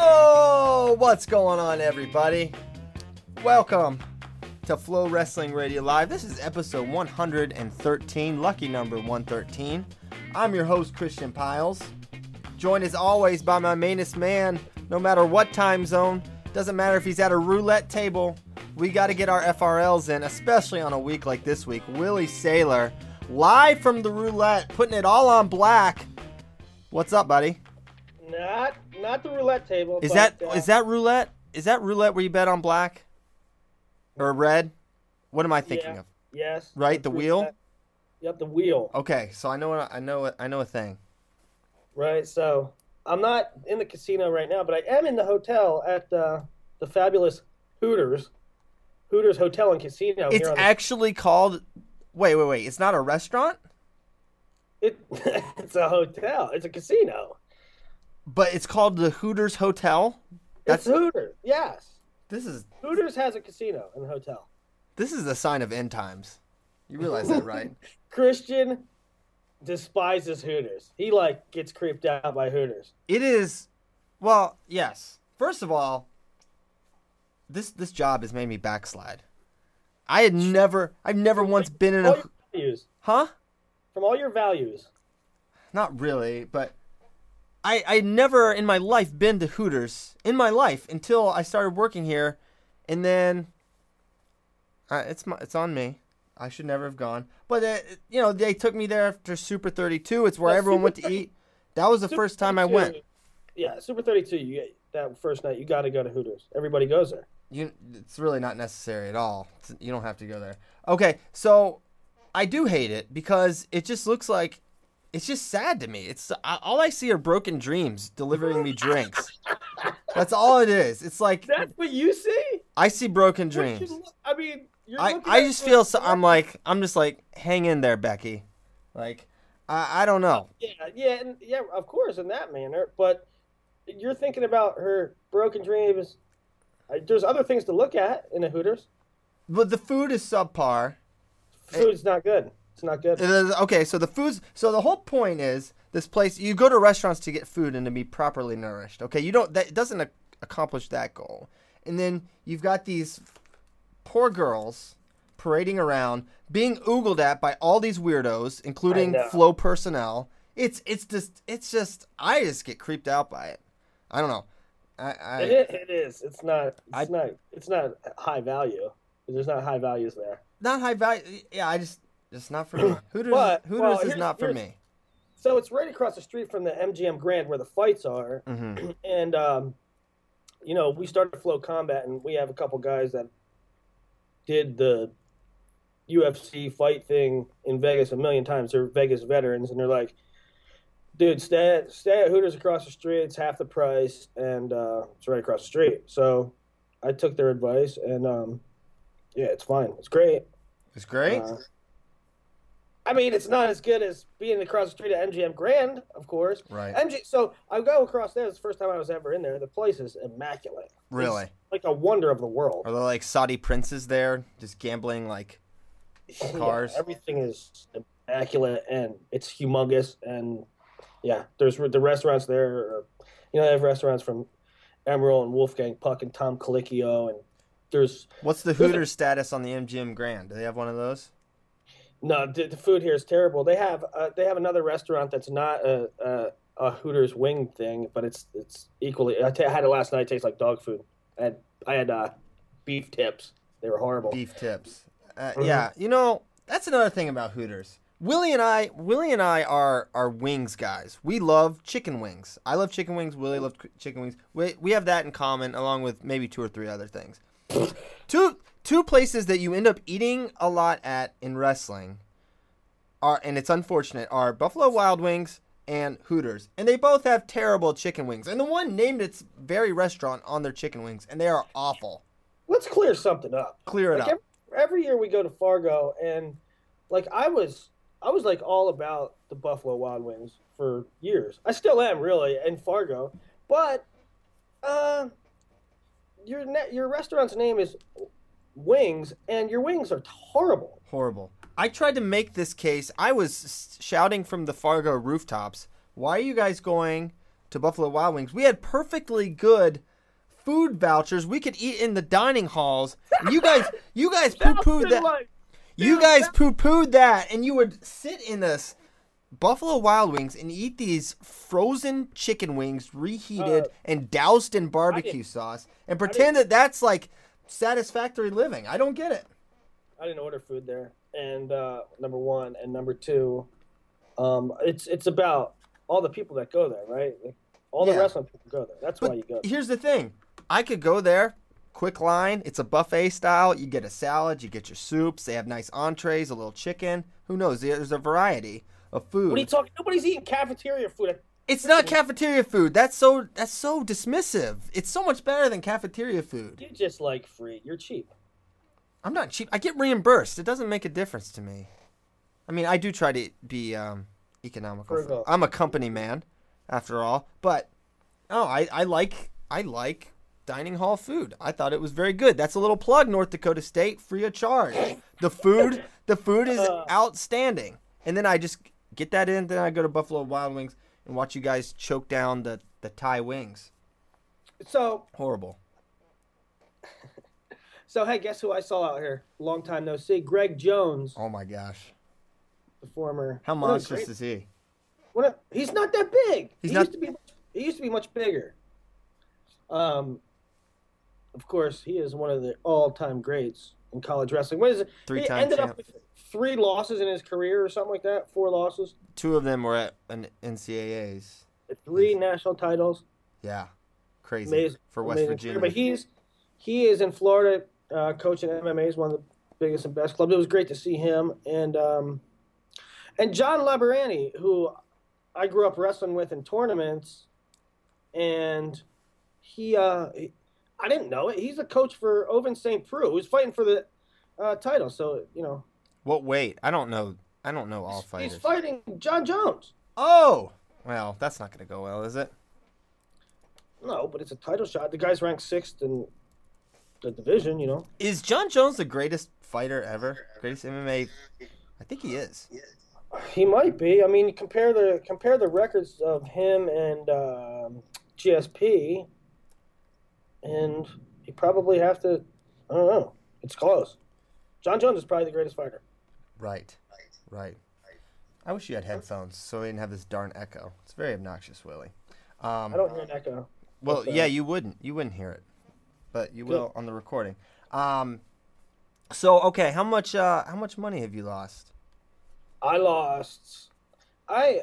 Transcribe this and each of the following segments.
Oh, what's going on, everybody? Welcome to Flow Wrestling Radio Live. This is episode 113, lucky number 113. I'm your host, Christian Pyles. Joined as always by my mainest man, no matter what time zone. Doesn't matter if he's at a roulette table. We got to get our FRLs in, especially on a week like this week. Willie Saylor, live from the roulette, putting it all on black. What's up, buddy? Not not the roulette table. Is but, that uh, is that roulette? Is that roulette where you bet on black or red? What am I thinking Yeah. of? yes? Right, the wheel? Yep, the wheel. Okay, so I know what I know. what- I know a thing. Right. So I'm not in the casino right now, but I am in the hotel at uh, the fabulous Hooters, Hooters Hotel and Casino. It's here on the, actually called. Wait, wait, wait! It's not a restaurant, it, it's a hotel. It's a casino. But it's called the Hooters Hotel. That's That's Hooters. Yes, this is Hooters has a casino and a hotel. this is a sign of end times. You realize that, right? Christian despises Hooters. He like gets creeped out by Hooters. It is. Well, yes. First of all, this this job has made me backslide. I had never, I've never once been in a, values, huh? from all your values. Not really, but I I never in my life been to Hooters in my life until I started working here, and then uh, it's my, it's on me. I should never have gone, but uh, you know they took me there after Super Thirty Two. It's where Yeah, everyone Super went to eat. That was the Super first time I went. Yeah, Super 32. You get that first night. You got to go to Hooters. Everybody goes there. You, it's really not necessary at all. It's- you don't have to go there. Okay, so I do hate it because it just looks like it's just sad to me. It's all I see are broken dreams delivering me drinks. That's all it is. It's like That's what you see. I see broken What you dreams. I mean, you're I, I just feel so. I'm like I'm just like hang in there, Becky. Like I I don't know. Yeah, yeah, and yeah, of course, in that manner. But you're thinking about her broken dreams. There's other things to look at in the Hooters. But the food is subpar. Food's not good. It's not good. It is- Okay, so the foods. So the whole point is this place. You go to restaurants to get food and to be properly nourished. Okay, you don't. That doesn't ac- accomplish that goal. And then you've got these poor girls parading around, being oogled at by all these weirdos, including flow personnel. It's it's just it's just I just get creeped out by it. I don't know. I, I It is. It is. It's not. It's I- not. It's not high value. There's not high values there. not high value. Yeah, I just just not for me. Hooters But, Hooters well, is not for me. So it's right across the street from the MGM Grand where the fights are, hmm and um, you know we started Flow Combat, and we have a couple guys that did the UFC fight thing in Vegas a million times. They're Vegas veterans, and they're like, "Dude, stay at, stay at Hooters across the street. It's half the price, and uh, it's right across the street." So I took their advice, and um, yeah, it's fine. It's great. It's great. Uh, I mean, it's not as good as being across the street at MGM Grand, of course. right. MG, so I go across there. It's the first time I was ever in there. The place is immaculate. Really? It's like a wonder of the world. Are there like Saudi princes there just gambling like cars? Yeah, everything is immaculate and it's humongous. And yeah, there's the restaurants there. Are, you know, they have restaurants from Emeril and Wolfgang Puck and Tom Colicchio. And there's What's the a- Hooters status on the MGM Grand? Do they have one of those? No, the, the food here is terrible. They have uh, they have another restaurant that's not a, a, a Hooters wing thing, but it's it's equally. I, t- I had it last night. It tastes like dog food. I had I had uh, beef tips. They were horrible. Beef tips. Uh, Mm-hmm. Yeah, you know that's another thing about Hooters. Willie and I, Willie and I are are wings guys. We love chicken wings. I love chicken wings. Willie loves chicken wings. We we have that in common, along with maybe two or three other things. two two places that you end up eating a lot at in wrestling are, and it's unfortunate, are Buffalo Wild Wings and Hooters, and they both have terrible chicken wings. And the one named its very restaurant on their chicken wings, and they are awful. Let's clear something up. Clear it Like up. every, every year we go to Fargo, and like I was, I was like all about the Buffalo Wild Wings for years. I still am really in Fargo, but uh, your ne- your restaurant's name is Wings, and your wings are horrible. Horrible. I tried to make this case. I was shouting from the Fargo rooftops, "Why are you guys going to Buffalo Wild Wings? We had perfectly good food vouchers. We could eat in the dining halls. And you guys, you guys poo-pooed that. Like, You guys that- poo-pooed that, and you would sit in this Buffalo Wild Wings and eat these frozen chicken wings, reheated Uh, and doused in barbecue sauce, and pretend that that's like satisfactory living. I don't get it. I didn't order food there, and uh, number one, and number two, um, it's it's about all the people that go there, right? Like, all the Yeah. wrestling people go there. That's why you go. Here's the thing. I could go there, quick line. It's a buffet style. You get a salad, you get your soups. They have nice entrees, a little chicken. Who knows? There's a variety of food. What are you talking? Nobody's eating cafeteria food. It's not cafeteria food. That's so that's so dismissive. It's so much better than cafeteria food. You just like free. You're cheap. I'm not cheap. I get reimbursed. It doesn't make a difference to me. I mean, I do try to be um, economical. Virgo. I'm a company man, after all. But oh, I, I like I like dining hall food. I thought it was very good. That's a little plug, North Dakota State, free of charge. The food, the food is Uh. outstanding. And then I just get that in. Then I go to Buffalo Wild Wings and watch you guys choke down the the Thai wings. So Horrible. so hey, guess who I saw out here? Long time no see. Greg Jones, Oh my gosh, the former. how one of the monstrous is he? of- he's not that big. He's he not- used to be. He used to be much bigger. Um, of course, he is one of the all-time greats in college wrestling. What is it? Three-time champ. up with three losses in his career or something like that. Four losses, Two of them were at an NCAA's. three national titles. Yeah, crazy Amazing for West amazing Virginia. But he's he is in Florida uh, coaching MMA. He's one of the biggest and best clubs. It was great to see him and um, and John Labarani, who I grew up wrestling with in tournaments, and he, uh, he I didn't know it. He's a coach for Ovince St. Preux. He's fighting for the uh, title. So you know what weight? I don't know. I don't know all fighters. he's fighting Jon Jones. oh, well, that's not going to go well, is it? No, but it's a title shot. The guy's ranked sixth in the division. You know. Is Jon Jones the greatest fighter ever? Greatest MMA? I think he is. He might be. I mean, compare the compare the records of him and um, GSP, and you probably have to. I don't know. It's close. Jon Jones is probably the greatest fighter. Right. Right. I wish you had headphones so we didn't have this darn echo. It's very obnoxious, Willie. Um, I don't hear an echo. well, yeah, you wouldn't. You wouldn't hear it, but you will on the recording. Um, so okay, how much? Uh, how much money have you lost? I lost. I.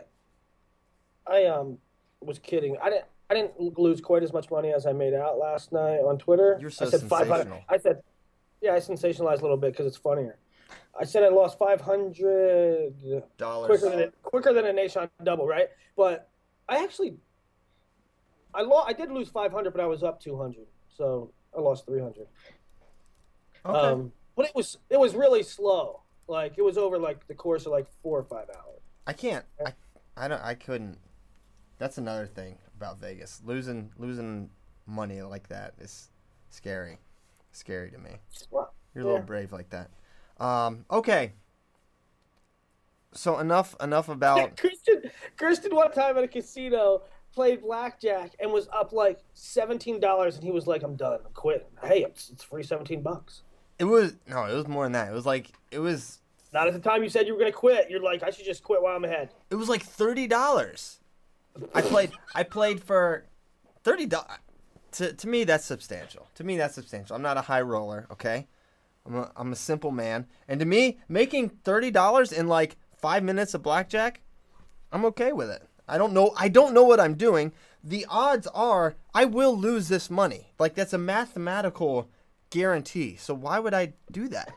I um was kidding. I didn't. I didn't lose quite as much money as I made out last night on Twitter. You're so I said 500. I said, yeah, I sensationalized a little bit because it's funnier. I said I lost 500 Dollars. quicker than a, quicker than a nation double, right? But I actually, I lost. I did lose 500, but I was up 200, so I lost 300. Okay. Um, but it was it was really slow. Like it was over like the course of like four or five hours. I can't. I, I don't. I couldn't. That's another thing about Vegas. Losing losing money like that is scary. Scary to me. Well, You're a little Yeah. brave like that. Um. Okay. So enough enough about. Christian Christian one time at a casino played blackjack and was up like seventeen dollars, and he was like, "I'm done. I'm quitting." Hey, it's, it's free seventeen bucks. It was no. It was more than that. It was like it was Not at the time you said you were going to quit. You're like, I should just quit while I'm ahead. It was like thirty dollars. I played. I played for thirty dollars. To, to me, that's substantial. To me, that's substantial. I'm not a high roller. Okay, I'm a, I'm a simple man, and to me, making thirty dollars in like five minutes of blackjack, I'm okay with it. I don't know. I don't know what I'm doing. The odds are I will lose this money. Like that's a mathematical guarantee. So why would I do that?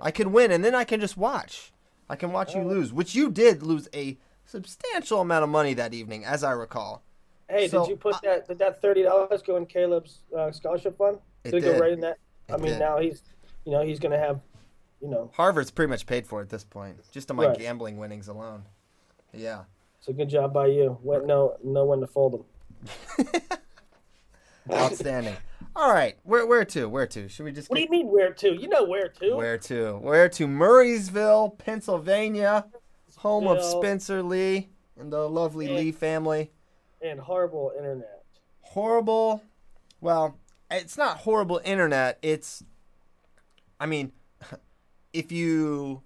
I could win, and then I can just watch. I can watch you lose, which you did lose a substantial amount of money that evening, as I recall. Hey, So, did you put that? Did that thirty dollars go in Caleb's uh, scholarship fund? It Did it go did. right in that? I It mean, did. now he's, you know, he's going to have, you know, Harvard's pretty much paid for at this point, just on my Right. gambling winnings alone. Yeah. So good job by you. Went know know when to fold them. Outstanding. All right, where where to? Where to? Should we just What do you mean where to? You know where to? where to? Where to? Murrysville, Pennsylvania, home of Spencer Lee and the lovely Yeah. Lee family. And horrible internet. Horrible. Well, it's not horrible internet. It's I mean, if you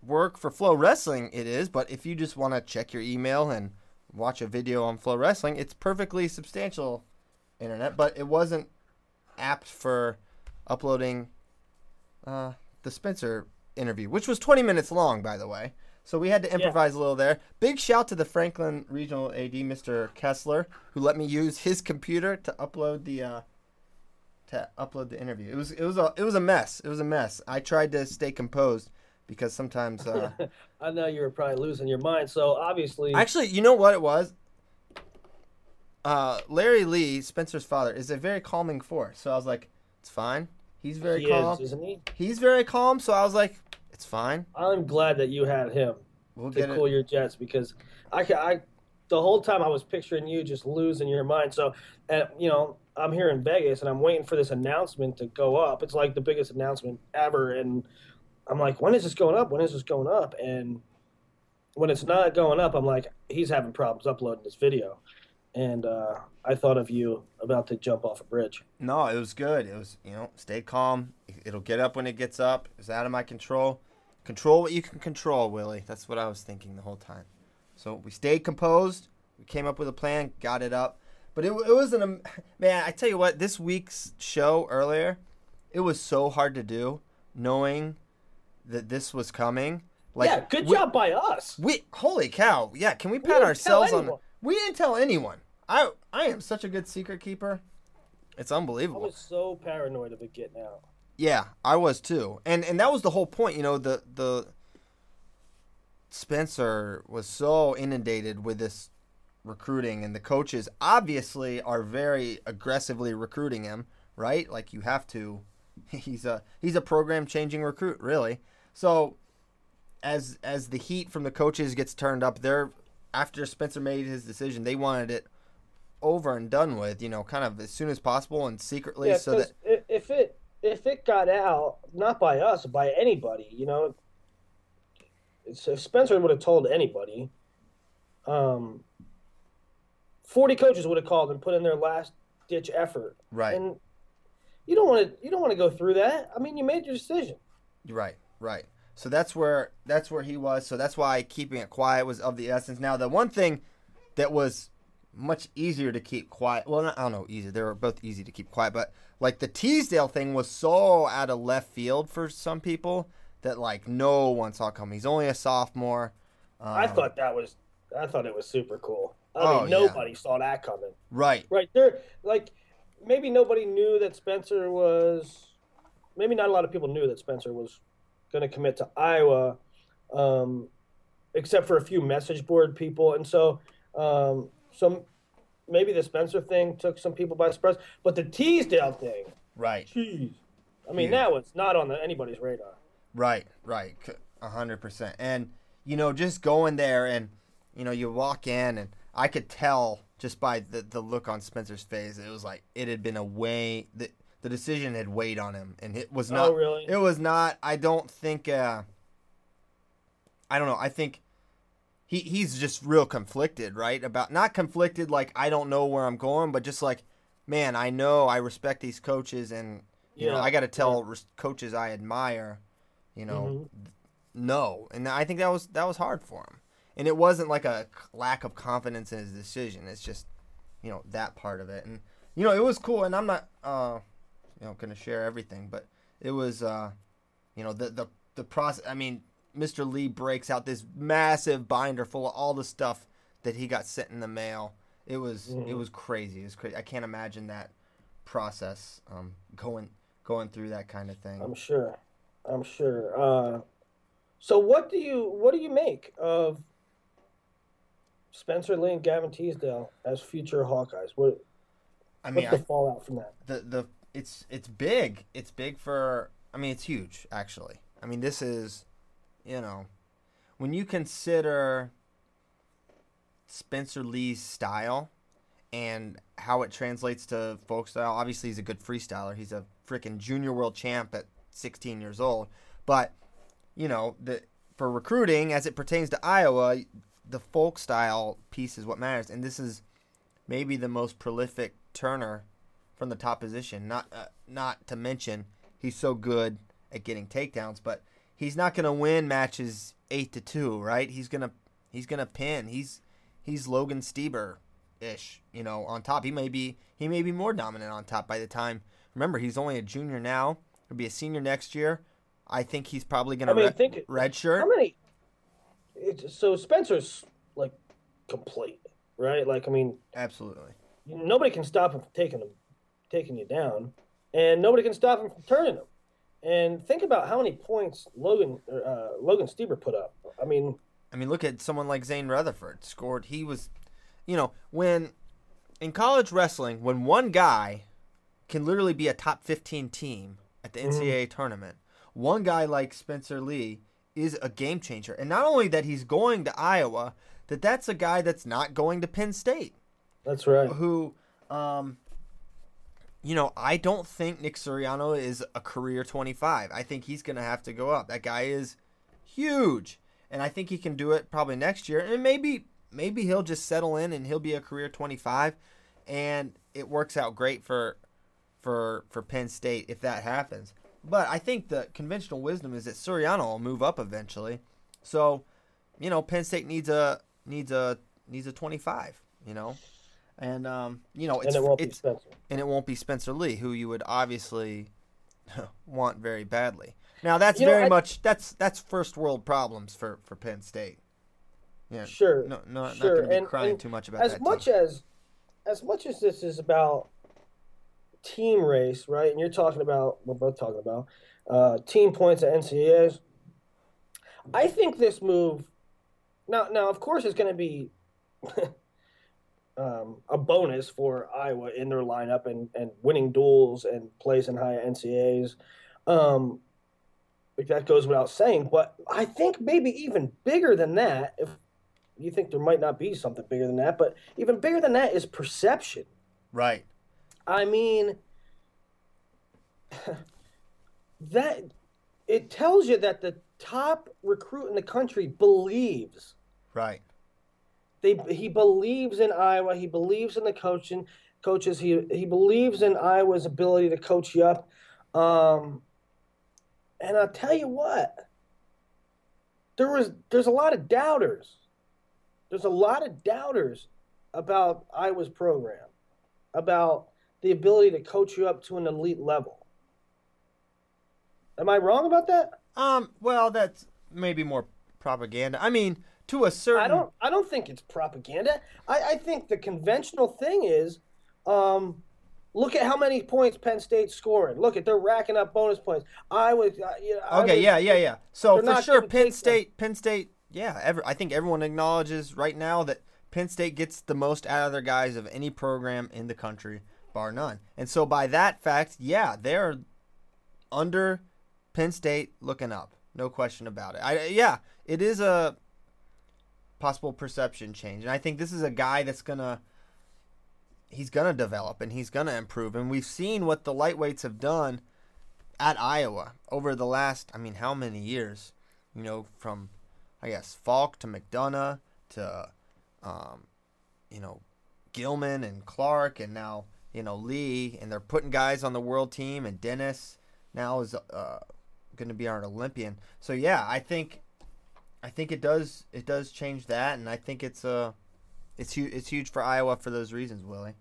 work for Flow Wrestling, it is, but if you just want to check your email and watch a video on Flow Wrestling, it's perfectly substantial internet, but it wasn't apt for uploading uh, the Spencer interview, which was 20 minutes long, by the way. So we had to improvise a little there. Big shout to the Franklin Regional AD, Mr. Kessler, who let me use his computer to upload the uh, to upload the interview. It was it was a it was a mess. It was a mess. I tried to stay composed because sometimes uh, I know you were probably losing your mind. So obviously, Actually, you know what it was? Uh, Larry Lee, Spencer's father, is a very calming force. So I was like, it's fine. He's very he calm. is, isn't he? He's very calm. So I was like, it's fine. I'm glad that you had him We'll to cool it. your jets because I, I, the whole time I was picturing you just losing your mind. So, uh, you know, I'm here in Vegas and I'm waiting for this announcement to go up. It's like the biggest announcement ever, and I'm like, when is this going up? When is this going up? And when it's not going up, I'm like, he's having problems uploading this video. And uh, I thought of you about to jump off a bridge. No, it was good. It was, you know, stay calm. It'll get up when it gets up. It's out of my control. Control what you can control, Willie. That's what I was thinking the whole time. So we stayed composed. We came up with a plan, got it up. But it, it wasn't a man. I tell you what, this week's show earlier, it was so hard to do, knowing that this was coming. Like, yeah, good we- job by us. We holy cow! Yeah, can we pat didn't ourselves on? We didn't tell anyone. I I am such a good secret keeper. It's unbelievable. I was so paranoid of it getting out. Yeah, I was too, and and that was the whole point. You know, the the Spencer was so inundated with this recruiting, and the coaches obviously are very aggressively recruiting him. Right, like you have to. He's a he's a program changing recruit, really. So as as the heat from the coaches gets turned up, they're after Spencer made his decision, they wanted it over and done with. You know, kind of as soon as possible and secretly, Yeah, so that if it if it got out, not by us, by anybody, you know, if Spencer would have told anybody, um, forty coaches would have called and put in their last ditch effort, right. and you don't want to you don't want to go through that. I mean, you made your decision. Right, right. So that's where that's where he was. So that's why keeping it quiet was of the essence. Now the one thing that was much easier to keep quiet. Well, not, I don't know, easy. They were both easy to keep quiet, but like the Teasdale thing was so out of left field for some people that like no one saw coming. He's only a sophomore. Um, I thought that was I thought it was super cool. I Oh, mean, yeah. nobody saw that coming. right, Right there, like maybe nobody knew that Spencer was. Maybe not a lot of people knew that Spencer was going to commit to Iowa, um, except for a few message board people, and so um, some maybe the Spencer thing took some people by surprise, but the Teasdale thing, right, jeez, I mean Huge. that was not on the, anybody's radar. right, right. Hundred percent. And you know, just going there and you know, you walk in and I could tell just by the, the look on Spencer's face, it was like it had been a way the the decision had weighed on him, and it was not. Oh, really? It was not. I don't think. Uh, I don't know. I think he he's just real conflicted, right? About not conflicted like I don't know where I'm going, but just like, man, I know I respect these coaches, and you know I got to tell res- coaches I admire, you know, Mm-hmm. know, and I think that was that was hard for him. And it wasn't like a lack of confidence in his decision. It's just, you know, that part of it. And you know, it was cool. And I'm not, uh, you know, gonna share everything, but it was, uh, you know, the the the process. I mean, Mr. Lee breaks out this massive binder full of all the stuff that he got sent in the mail. It was mm-hmm. it was crazy. It was crazy. I can't imagine that process um, going going through that kind of thing. I'm sure. I'm sure. Uh, so what do you what do you make of Spencer Lee and Gavin Teasdale as future Hawkeyes? What I mean, what's the I, fallout from that? The the it's it's big. It's big for. I mean, it's huge actually. I mean, this is, you know, when you consider Spencer Lee's style and how it translates to folk style. Obviously, he's a good freestyler. He's a freaking junior world champ at 16 years old. But you know, the for recruiting as it pertains to Iowa, the folk style piece is what matters. And this is maybe the most prolific turner from the top position. Not uh, not to mention he's so good at getting takedowns, but he's not going to win matches eight to two, right? He's gonna he's gonna pin. He's he's Logan Stieber ish, you know, on top. He may be he may be more dominant on top by the time. Remember, he's only a junior now. He'll be a senior next year. I think he's probably going to mean, red, red shirt. How many? So Spencer's like complete, right? Like I mean, absolutely. Nobody can stop him from taking him, taking you down, and nobody can stop him from turning him. And think about how many points Logan uh, Logan Stieber put up. I mean, I mean, look at someone like Zain Retherford scored. He was, you know, when in college wrestling, when one guy can literally be a top 15 team at the NCAA mm-hmm. tournament, one guy like Spencer Lee is a game changer. And not only that he's going to Iowa, that that's a guy that's not going to Penn State. That's right. Who, um, you know, I don't think Nick Suriano is a career 25. I think he's going to have to go up. That guy is huge and I think he can do it probably next year. And maybe maybe he'll just settle in and he'll be a career 25, and it works out great for for for Penn State if that happens. But I think the conventional wisdom is that Suriano will move up eventually. So, you know, Penn State needs a needs a needs a 25. You know, and um, you know, it's and it won't it's, be Spencer. and it won't be Spencer Lee, who you would obviously want very badly. Now that's you very know, I, much that's that's first world problems for for Penn State. Yeah, sure. No, no, sure. not going to be crying and too much about as that. As much team. as as much as this is about team race, right? And you're talking about we're both talking about uh, team points at NCAAs. I think this move now now of course it's going to be um, a bonus for Iowa in their lineup and, and winning duels and placing high NCAAs. Um, that goes without saying. But I think maybe even bigger than that, if you think there might not be something bigger than that, but even bigger than that is perception. Right. I mean, that it tells you that the top recruit in the country believes. Right. They he believes in Iowa. He believes in the coaching coaches. He he believes in Iowa's ability to coach you up. Um, and I'll tell you what, there was there's a lot of doubters. There's a lot of doubters about Iowa's program, about the ability to coach you up to an elite level. Am I wrong about that? Um, well, that's maybe more propaganda. I mean, to a certain I don't I don't think it's propaganda. I, I think the conventional thing is um, Look at how many points Penn State's scoring. Look at they're racking up bonus points. I was, uh, you know, okay, yeah, yeah, yeah. So for sure, Penn State, Penn State, yeah. Every, I think everyone acknowledges right now that Penn State gets the most out of their guys of any program in the country, bar none. And so by that fact, yeah, they're under Penn State looking up, no question about it. I, yeah, it is a possible perception change, and I think this is a guy that's gonna he's going to develop and he's going to improve. And we've seen what the lightweights have done at Iowa over the last, I mean, how many years? You know, from, I guess, Falk to McDonough to, um, you know, Gilman and Clark and now, you know, Lee. And they're putting guys on the world team. And Dennis now is uh, going to be our Olympian. So, yeah, I think I think it does it does change that, and I think it's uh it's huge it's huge for Iowa for those reasons, Willie.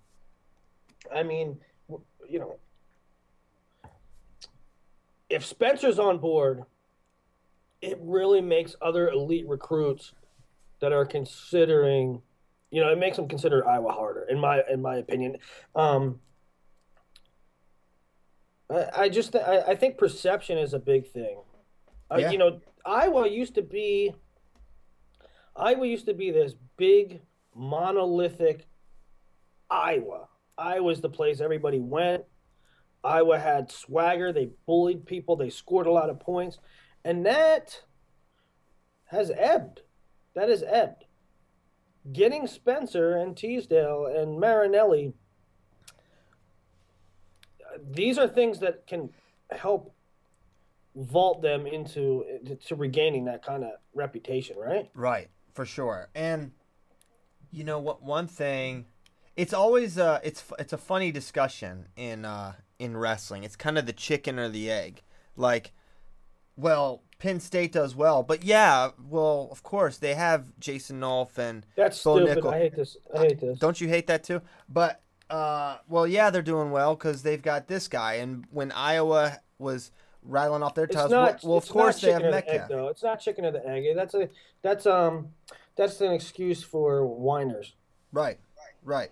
I mean, you know, if Spencer's on board, it really makes other elite recruits that are considering, you know, it makes them consider Iowa harder, in my in my opinion. Um, I, I just I, I think perception is a big thing. Uh, Yeah. you know, Iowa used to be Iowa used to be this big monolithic Iowa. Iowa's the place everybody went. Iowa had swagger. They bullied people. They scored a lot of points. And that has ebbed. That has ebbed. Getting Spencer and Teasdale and Marinelli, these are things that can help vault them into to regaining that kind of reputation, right? Right, for sure. And you know what? One thing, it's always uh, it's it's a funny discussion in uh, in wrestling. It's kind of the chicken or the egg. Like, well, Penn State does well, but yeah, well, of course they have Jason Nolf and That's Bo stupid. Nickal. I hate this. I hate this. Don't you hate that too? But uh, well, yeah, they're doing well because they've got this guy. And when Iowa was rattling off their It's well, well, of course they have the egg. It's not chicken or the egg. That's a. That's um. That's an excuse for whiners. Right, right.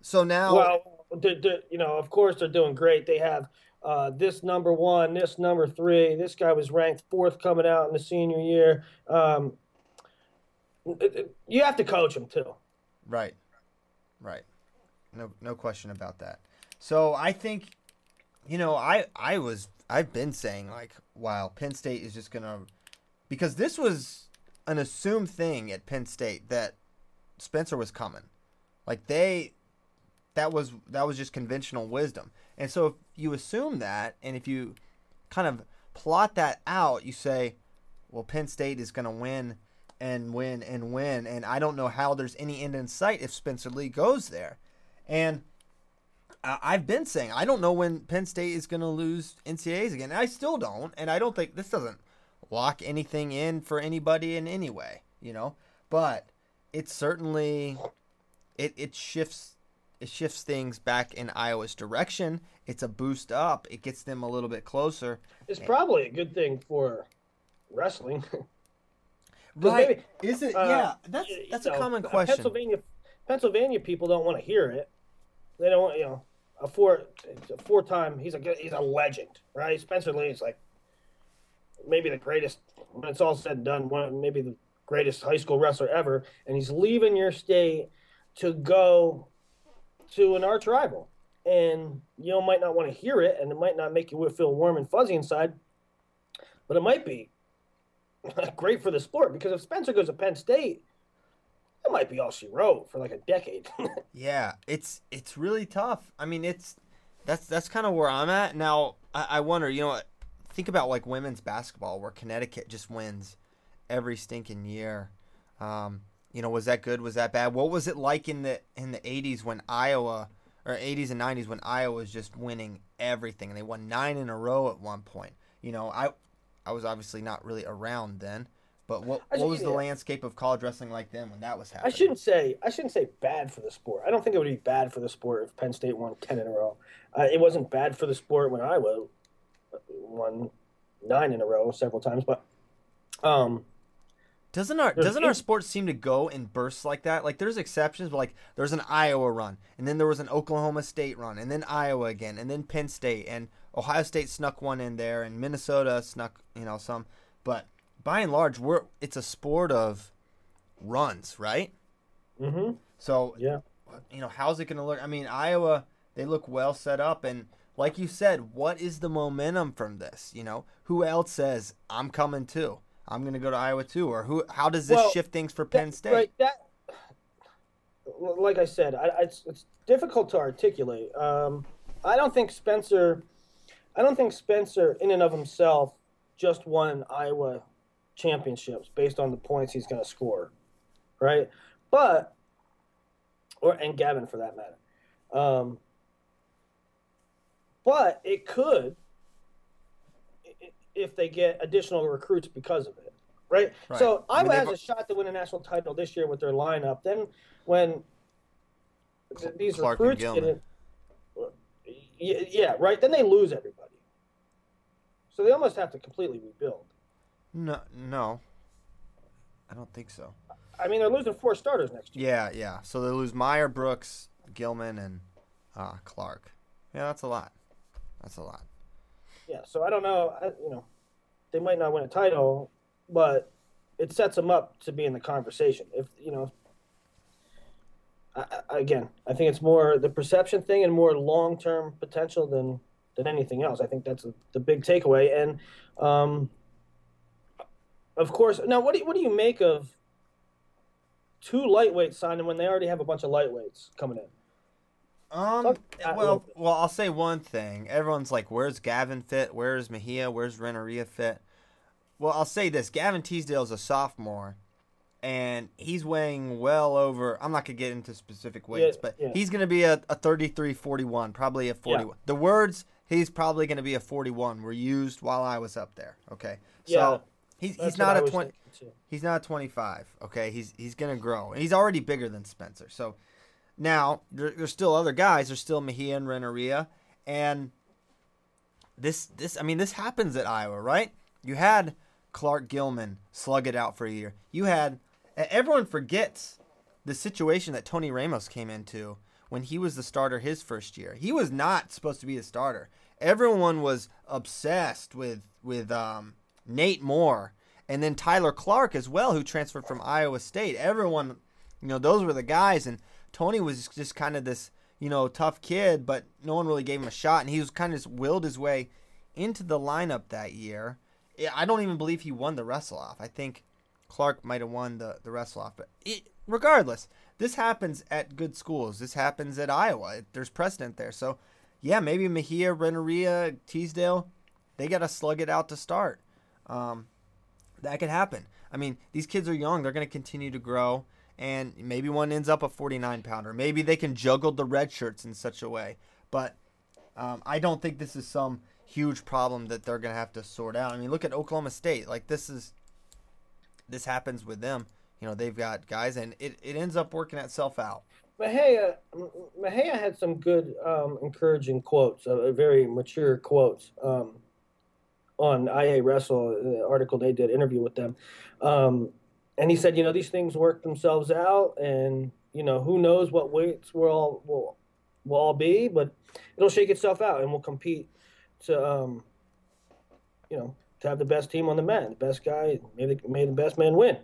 So now, Well, the, the, you know, of course they're doing great. They have uh, this number one, this number three. This guy was ranked fourth coming out in the senior year. Um, you have to coach him too. Right. Right. No no question about that. So I think you know, I I was I've been saying like wow, Penn State is just to because this was an assumed thing at Penn State that Spencer was coming. Like they that was that was just conventional wisdom. And so if you assume that and if you kind of plot that out, you say, well, Penn State is going to win and win and win, and I don't know how there's any end in sight if Spencer Lee goes there. And I've been saying I don't know when Penn State is going to lose NCAAs again. And I still don't, and I don't think this doesn't lock anything in for anybody in any way, you know. But it certainly it it shifts it shifts things back in Iowa's direction. It's a boost up. It gets them a little bit closer. It's probably a good thing for wrestling. Right? maybe, Is it? uh, yeah, that's that's know, a common uh, question. Pennsylvania, Pennsylvania people don't want to hear it. They don't, want you know, a four, a four-time. He's a he's a legend, right? Spencer Lee is like maybe the greatest. When it's all said and done, one maybe the greatest high school wrestler ever, and he's leaving your state to go to an arch rival, and you know might not want to hear it, and it might not make you feel warm and fuzzy inside, but it might be great for the sport because if Spencer goes to Penn State, that might be all she wrote for like a decade. Yeah, it's it's really tough. I mean, it's that's that's kind of where I'm at now. I, I wonder, you know, think about like women's basketball, where Connecticut just wins every stinking year. Um, you know, was that good? Was that bad? What was it like in the in the '80s when Iowa or '80s and '90s when Iowa was just winning everything? And they won nine in a row at one point. You know, I I was obviously not really around then. But what, what was the landscape of college wrestling like then when that was happening? I shouldn't say I shouldn't say bad for the sport. I don't think it would be bad for the sport if Penn State won ten in a row. Uh, it wasn't bad for the sport when Iowa won nine in a row several times, but um, Doesn't our doesn't our eight- sport seem to go in bursts like that? Like there's exceptions, but like there's an Iowa run, and then there was an Oklahoma State run, and then Iowa again, and then Penn State, and Ohio State snuck one in there, and Minnesota snuck you know some. But by and large, we're it's a sport of runs, right? Mm-hmm. So yeah. you know how's it going to look? I mean, Iowa they look well set up, and like you said, what is the momentum from this? You know, who else says I'm coming too? I'm going to go to Iowa too, or who? How does this Well, shift things for Penn That- State? Right. That, like I said, I, I- it's, it's difficult to articulate. Um, I don't think Spencer, I don't think Spencer, in and of himself, just won Iowa championships based on the points he's going to score, right? But, or and Gavin for that matter. Um, but it could, if they get additional recruits because of it. right? Right. So I mean, Iowa has they've- a shot to win a national title this year with their lineup. Then when th- these Clark and recruits get Gilman. in, yeah, yeah, right. Then they lose everybody. So they almost have to completely rebuild. No, no, I don't think so. I mean, they're losing four starters next year. Yeah, yeah. So they lose Meyer, Brooks, Gilman, and uh, Clark. Yeah, that's a lot. That's a lot. Yeah, so I don't know. I, you know, they might not win a title, but it sets them up to be in the conversation. If you know, I, I, again, I think it's more the perception thing and more long term potential than than anything else. I think that's a, the big takeaway. And um, of course, now what do you, what do you make of two lightweights signing when they already have a bunch of lightweights coming in? Um. A Well, well, I'll say one thing. Everyone's like, "Where's Gavin fit? Where's Mejia? Where's Renneria fit?" Well, I'll say this: Gavin Teasdale is a sophomore, and he's weighing well over. I'm not gonna get into specific weights, Yeah, but yeah. he's gonna be a, a 33, 41, probably a 41. The words he's probably gonna be a 41 were used while I was up there. Okay, Yeah, so he's he's not a 20. He's not a 25. Okay, he's he's gonna grow, and he's already bigger than Spencer. So now there, there's still other guys. There's still Mejia and Renneria, and this this I mean this happens at Iowa, right? You had Clark Gilman slug it out for a year. You had everyone forgets the situation that Tony Ramos came into when he was the starter his first year. He was not supposed to be a starter. Everyone was obsessed with with um, Nate Moore and then Tyler Clark as well, who transferred from Iowa State. Everyone, you know, those were the guys, and Tony was just kind of this, you know, tough kid, but no one really gave him a shot, and he was kind of just willed his way into the lineup that year. I don't even believe he won the wrestle off. I think Clark might have won the, the wrestle off, but it, regardless, this happens at good schools. This happens at Iowa. There's precedent there. So, yeah, maybe Mejia, Renneria, Teasdale, they got to slug it out to start. Um, that could happen. I mean, these kids are young. They're going to continue to grow, and maybe one ends up a 49 pounder. Maybe they can juggle the red shirts in such a way. But um, I don't think this is some huge problem that they're going to have to sort out. I mean, look at Oklahoma State. Like, this is this happens with them. You know, they've got guys, and it, it ends up working itself out. Mahea, Mahea had some good, um, encouraging quotes, uh, very mature quotes um, on IA Wrestle, the article they did, interview with them. Um, and he said, you know, these things work themselves out, and you know, who knows what weights we'll all will will all be, but it'll shake itself out, and we'll compete to, um, you know, to have the best team on the mat, the best guy, maybe may the best man win.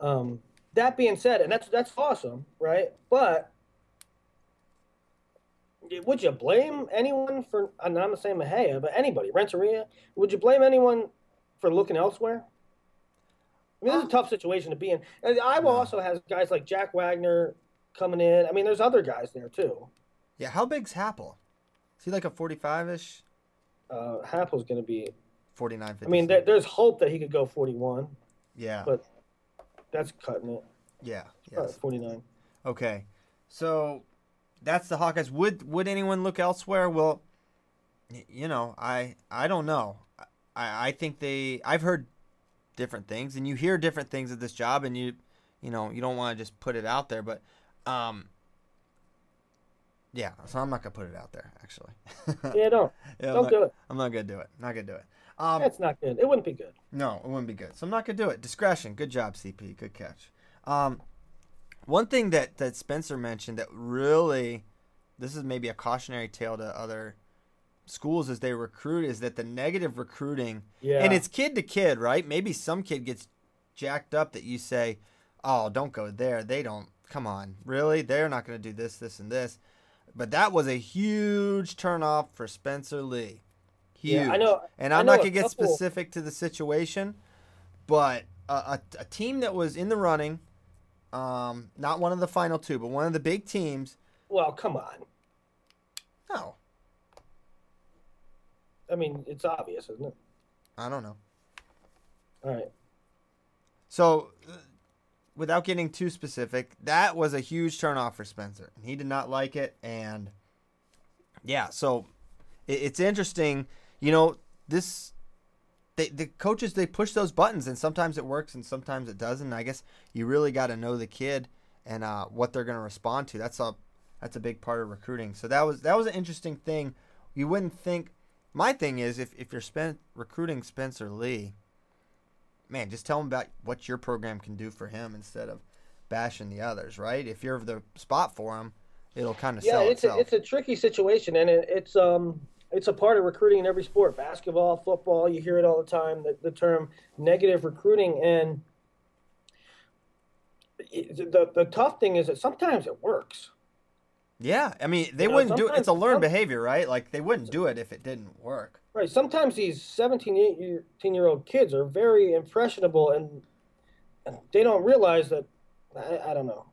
Um, that being said, and that's that's awesome, right? But would you blame anyone for? I'm not saying Mahea, but anybody, Renteria. Would you blame anyone for looking elsewhere? I mean, this is a tough situation to be in. And Iowa also has guys like Jack Wagner coming in. I mean, there's other guys there too. Yeah, how big's Happel? Is he like a 45 ish? Uh, Happel's going to be. 49, 50. I mean, there, there's hope that he could go 41, yeah. but that's cutting it. yeah. Uh, Yes. 49. Okay, so that's the Hawkeyes. Would would anyone look elsewhere? Well, you know, I I don't know. I I think they. I've heard different things, and you hear different things at this job, and you you know you don't want to just put it out there, but um. Yeah, so I'm not gonna put it out there. Actually, Yeah, don't. Yeah, Don't not- do it. I'm not gonna do it. Not gonna do it. Um, That's not good. It wouldn't be good. no, it wouldn't be good. So I'm not gonna do it. Discretion. Good job, CP. Good catch. Um, one thing that that Spencer mentioned that really, this is maybe a cautionary tale to other schools as they recruit is that the negative recruiting, Yeah. and it's kid to kid, right? Maybe some kid gets jacked up that you say, "Oh, don't go there. They don't. Come on, really? They're not gonna do this, this, and this." But that was a huge turnoff for Spencer Lee. Huge. Yeah, I know- And I I'm know not gonna get couple- specific to the situation, but a, a, a team that was in the running, um, not one of the final two, but one of the big teams. Well, come on. No, I mean, it's obvious, isn't it? I don't know. All right. So, uh, without getting too specific, that was a huge turnoff for Spencer. He did not like it, and yeah, so it, it's interesting. You know, this they the coaches they push those buttons and sometimes it works and sometimes it doesn't. I guess you really got to know the kid and uh, what they're going to respond to. That's a that's a big part of recruiting. So that was that was an interesting thing. You wouldn't think. My thing is if if you're spent recruiting Spencer Lee, man, just tell him about what your program can do for him instead of bashing the others, right? If you're the spot for him, it'll kind of yeah, sell it's itself. a, it's a tricky situation, and it, it's um it's a part of recruiting in every sport. Basketball, football, you hear it all the time. The, the term negative recruiting, and the the tough thing is that sometimes it works. Yeah, I mean they You know, wouldn't do it. It's a learned behavior, right? Like they wouldn't do it if it didn't work. Right. Sometimes these 17, 18 year old kids are very impressionable, and, and they don't realize that. I, I don't know.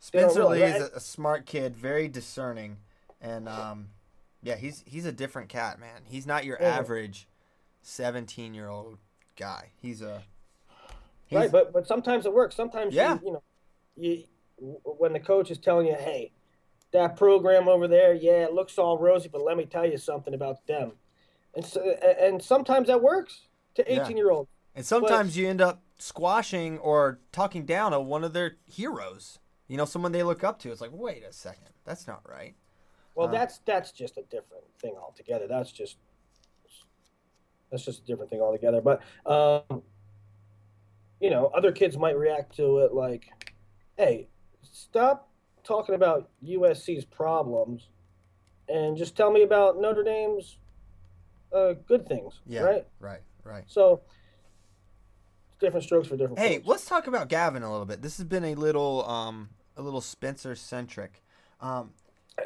Spencer Lee is a, a smart kid, very discerning, and um, yeah, he's he's a different cat, man. He's not your Yeah. average seventeen year old guy. He's a he's, right, but but sometimes it works. Sometimes Yeah. you, you know, you when the coach is telling you, "Hey, that program over there, yeah, it looks all rosy, but let me tell you something about them," and so, and sometimes that works to Yeah. eighteen year old. and sometimes you end up squashing or talking down on one of their heroes. You know, someone they look up to. It's like, wait a second, that's not right. Well, Uh, that's that's just a different thing altogether. That's just that's just a different thing altogether. But um, you know, other kids might react to it like, "Hey, stop talking about USC's problems, and just tell me about Notre Dame's uh, good things." Yeah, Right. right, right. So different strokes for different. Hey, folks. let's talk about Gavin a little bit. This has been a little um a little Spencer centric. Um,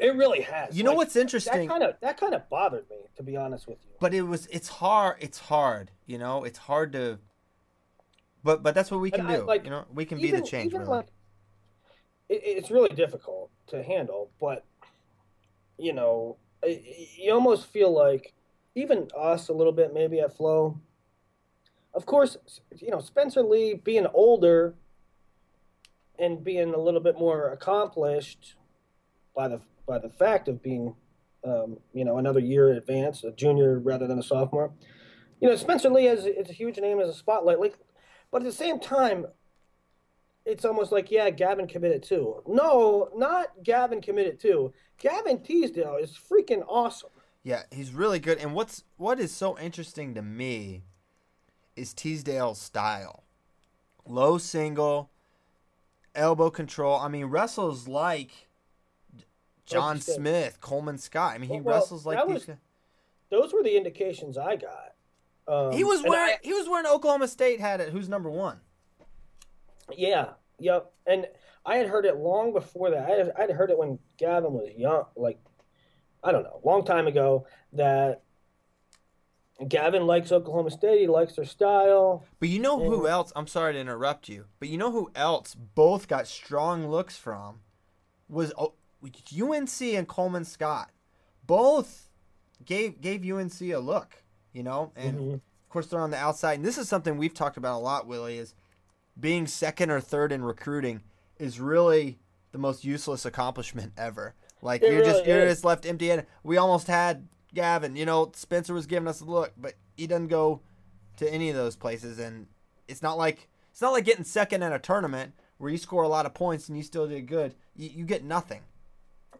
it really has. you know what's interesting? That kind of that kind of bothered me, to be honest with you. but it was it's hard it's hard you know it's hard to but but that's what we And can I, do like, you know we can be the change even really. like- it, it's really difficult to handle, but you know, i- i- you almost feel like even us a little bit maybe at Flow. Of course, you know Spencer Lee being older and being a little bit more accomplished by the by the fact of being, um, you know, another year in advance, a junior rather than a sophomore. You know, Spencer Lee is it's a huge name as a spotlight. Like, but at the same time, it's almost like, yeah, Gavin committed too. No, not Gavin committed too. Gavin Teasdale is freaking awesome. yeah he's really good and what's what is so interesting to me is teasdale's style low single elbow control i mean wrestles like john smith coleman scott i mean he Well, wrestles like these was- guys. Those were the indications I got. Um, he was wearing I- he was wearing oklahoma state hat at who's number one yeah, yep. And I had heard it long before that. I had, I had heard it when Gavin was young, like I don't know, long time ago. That Gavin likes Oklahoma State. He likes their style. But you know who else? I'm sorry to interrupt you, but you know who else both got strong looks from was oh, UNC and Coleman Scott. Both gave gave UNC a look, you know, and Mhm. of course they're on the outside. And this is something we've talked about a lot, Willie, is being second or third in recruiting is really the most useless accomplishment ever. Like It you're just really you're just left empty handed. We almost had Gavin, you know, Spencer was giving us a look, but he doesn't go to any of those places and it's not like it's not like getting second in a tournament where you score a lot of points and you still did good. You, you get nothing.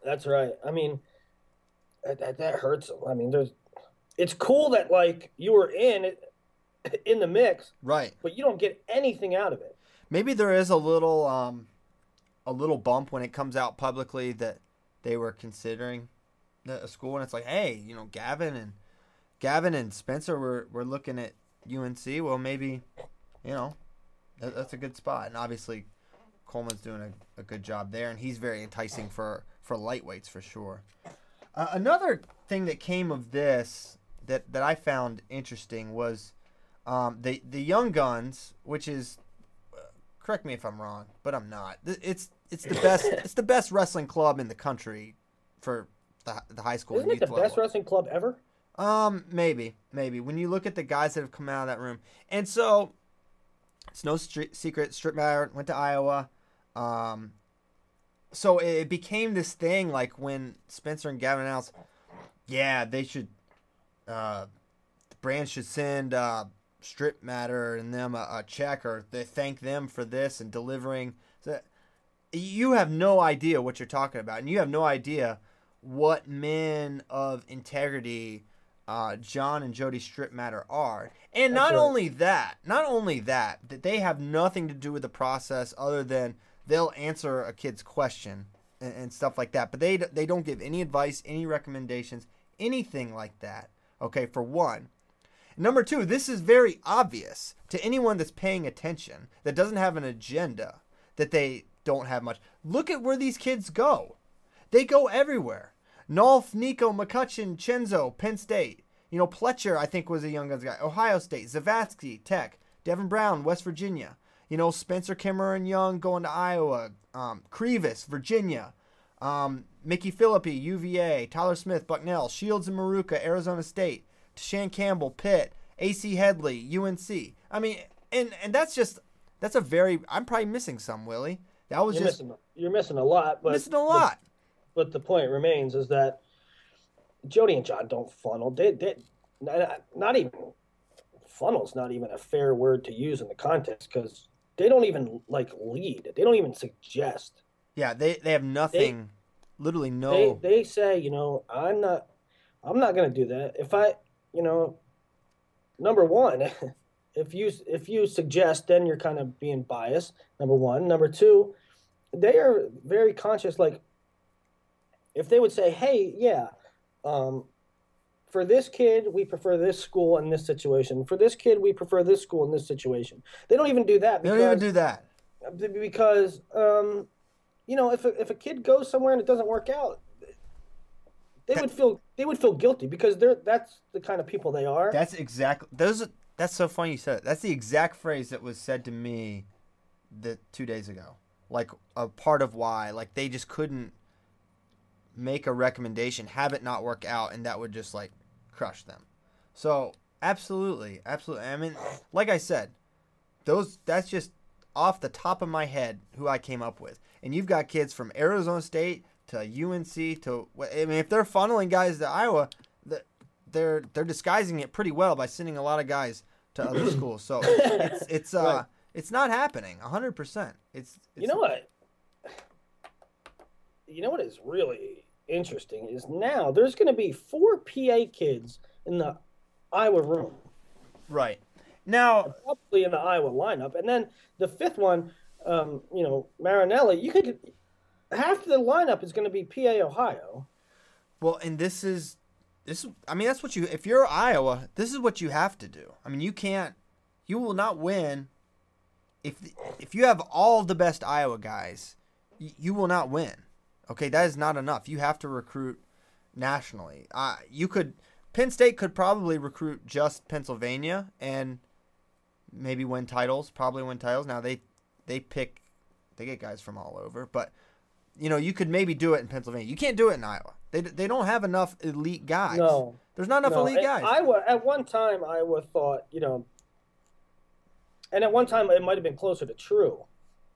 That's right. I mean, that, that, that hurts. I mean, there's. It's cool that like you were in it, in the mix, Right. but you don't get anything out of it. Maybe there is a little um a little bump when it comes out publicly that they were considering the, a school and it's like, hey, you know, Gavin and Gavin and Spencer were, were looking at UNC. Well, maybe, you know, that, that's a good spot. And obviously, Coleman's doing a, a good job there, and he's very enticing for for lightweights for sure. Uh, another thing that came of this that that I found interesting was um, the the Young Guns, which is uh, correct me if I'm wrong, but I'm not. It's it's the best it's the best wrestling club in the country for the, the high school. Isn't it the youth best wrestling club ever? Um, maybe, maybe. When you look at the guys that have come out of that room, and so it's no street, secret. Strittmatter went to Iowa. Um, so it became this thing like when Spencer and Gavin announced, yeah, they should, uh, the brand should send uh, Strittmatter and them a, a check or they thank them for this and delivering. So you have no idea what you're talking about, and you have no idea what men of integrity uh, John and Jody Strittmatter are. And not right. only that, not only that, that they have nothing to do with the process other than they'll answer a kid's question and, and stuff like that. But they they don't give any advice, any recommendations, anything like that. Okay, for one. Number two, this is very obvious to anyone that's paying attention that doesn't have an agenda that they don't have much. Look at where these kids go. They go everywhere. Nolf, Nico, McCutcheon, Cenzo, Penn State. You know, Pletcher, I think, was a young guns guy. Ohio State, Zavatsky, Tech, Devin Brown, West Virginia. You know, Spencer and Young going to Iowa. Um, Crevis, Virginia. Um, Mickey Phillippi, UVA. Tyler Smith, Bucknell. Shields and Maruka, Arizona State. Shan Campbell, Pitt. AC Headlee, UNC. I mean, and and that's just that's a very. I'm probably missing some, Willie. That was You're just missing you're missing a lot, but missing a lot. but the point remains is that Jody and John don't funnel. They, they not, not even funnel's not even a fair word to use in the context because they don't even like lead. They don't even suggest. Yeah, they they have nothing. literally no. They they say, you know, I'm not I'm not gonna do that. If I you know number one, if you if you suggest then you're kind of being biased, number one. Number two, they are very conscious, like if they would say, Hey, yeah, um, for this kid, we prefer this school in this situation. For this kid, we prefer this school in this situation. They don't even do that they don't even do that. because um, you know if a, if a kid goes somewhere and it doesn't work out, they would feel they would feel guilty because they're that's the kind of people they are. That's exactly those. That's so funny you said it. That's the exact phrase that was said to me, the two days ago. Like a part of why, like they just couldn't make a recommendation, have it not work out, and that would just like crush them. So absolutely, absolutely. I mean, like I said, those that's just off the top of my head who I came up with. And you've got kids from Arizona State to UNC to I mean, if they're funneling guys to Iowa, the- they're they're disguising it pretty well by sending a lot of guys to other schools. So it's it's uh Right. it's not happening hundred percent. It's, it's you know what? You know what is really interesting is now there's going to be four PA kids in the Iowa room, right now. probably in the Iowa lineup, and then the fifth one, um, you know, Marinelli. You could half the lineup is going to be PA Ohio. Well, and this is this. I mean, that's what you. If you're Iowa, this is what you have to do. I mean, you can't. You will not win if if you have all the best Iowa guys. You will not win. Okay, that is not enough. You have to recruit nationally. Uh, you could. Penn State could probably recruit just Pennsylvania and maybe win titles. Probably win titles. Now they they pick they get guys from all over, but you know you could maybe do it in Pennsylvania. You can't do it in Iowa. They they don't have enough elite guys. No. there's not enough No, elite guys. Iowa at one time Iowa thought, you know, and at one time it might have been closer to true,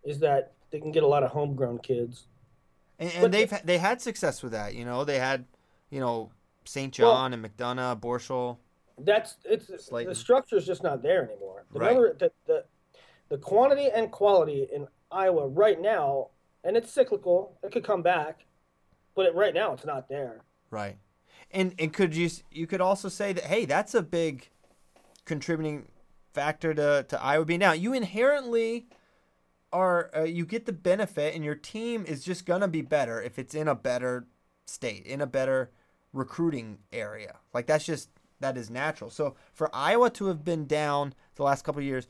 is that they can get a lot of homegrown kids. and, and they've they had success with that. You know they had you know St. John and McDonough, Borschel. That's it's Slayton. the structure is just not there anymore. The Right. number the, the the quantity and quality in Iowa right now, and it's cyclical. It could come back, but it, right now it's not there. Right. And and could you you could also say that hey that's a big contributing factor to to Iowa being down. You inherently are uh, you get the benefit and your team is just gonna be better if it's in a better state in a better recruiting area. Like that's just that is natural. So for Iowa to have been down the last couple years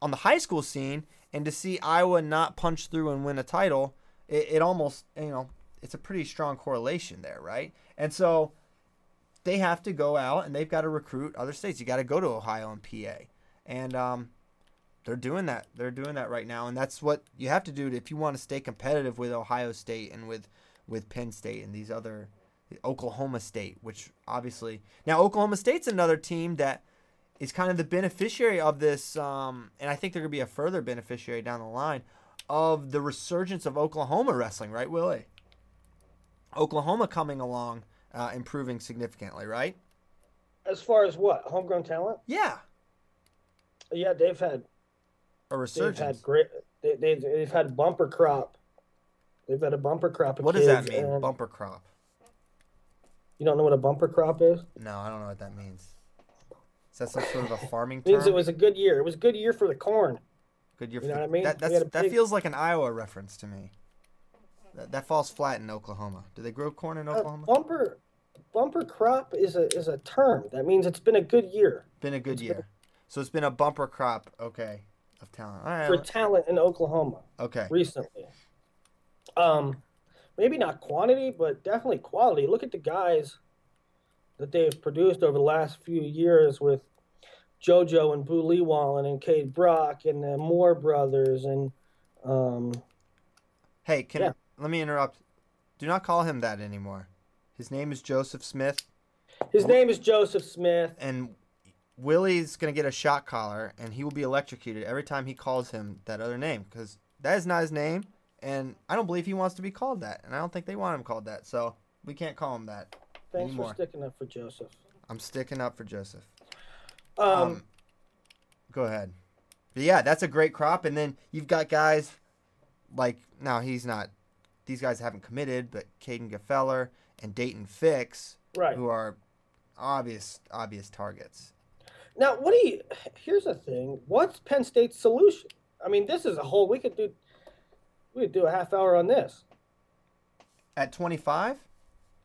on the high school scene and to see Iowa not punch through and win a title, it, it almost you know it's a pretty strong correlation there, right? And so they have to go out and they've got to recruit other states. You got to go to Ohio and PA, and um, they're doing that. They're doing that right now, and that's what you have to do if you want to stay competitive with Ohio State and with with Penn State and these other Oklahoma State, which obviously now Oklahoma State's another team that is kind of the beneficiary of this, um, and I think going to be a further beneficiary down the line of the resurgence of Oklahoma wrestling, right, Willie? Oklahoma coming along, uh, improving significantly, right? As far as what homegrown talent, Yeah, Yeah, they've had a resurgence. they've had great. They, they've they've had bumper crop. They've had a bumper crop. Of what does that mean? Bumper crop? You don't know what a bumper crop is? No, I don't know what that means. Is that some sort of a farming It means term? it was a good year. It was a good year for the corn. Good year You for know the- what I mean? That, had that feels like an Iowa reference to me. That, that falls flat in Oklahoma. Do they grow corn in Uh, Oklahoma? bumper bumper crop is a is a term. That means it's been a good year Been a good it's been- year. So it's been a bumper crop, okay, of talent. All for right. talent in Oklahoma Okay. recently. Um, maybe not quantity, but definitely quality. Look at the guys that they've produced over the last few years with JoJo and Boo Lewallen and Kaid Brock and the Moore brothers and um, Hey, can Yeah. let me interrupt. Do not call him that anymore. His name is Joseph Smith, his name is Joseph Smith. and Willie's gonna get a shot collar, and he will be electrocuted every time he calls him that other name, because that is not his name, and I don't believe he wants to be called that, and I don't think they want him called that, so we can't call him that Thanks anymore. for sticking up for Joseph. I'm sticking up for Joseph. Um, Um, go ahead. But yeah, that's a great crop, and then you've got guys like now he's not. These guys haven't committed, but Kaden Gfeller and Daton Fix, Right. who are obvious obvious targets. Now, what do you? Here's the thing. What's Penn State's solution? I mean, this is a whole. We could do. We could do a half hour on this. At 25,